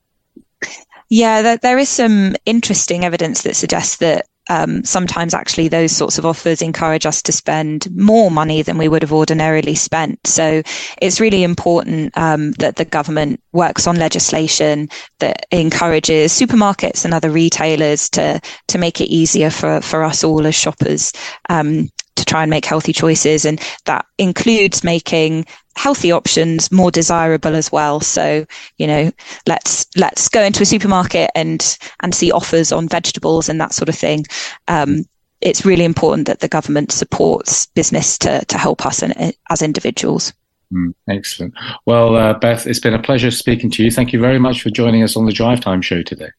Yeah, there is some interesting evidence that suggests that um, sometimes actually those sorts of offers encourage us to spend more money than we would have ordinarily spent. So it's really important um, that the government works on legislation that encourages supermarkets and other retailers to to make it easier for for us all as shoppers um, to try and make healthy choices. And that includes making healthy options more desirable as well. So, you know, let's let's go into a supermarket and and see offers on vegetables and that sort of thing. Um, it's really important that the government supports business to to help us in, as individuals. Mm, excellent. Well, uh, Beth, it's been a pleasure speaking to you. Thank you very much for joining us on the Drive Time show today.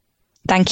Thank you.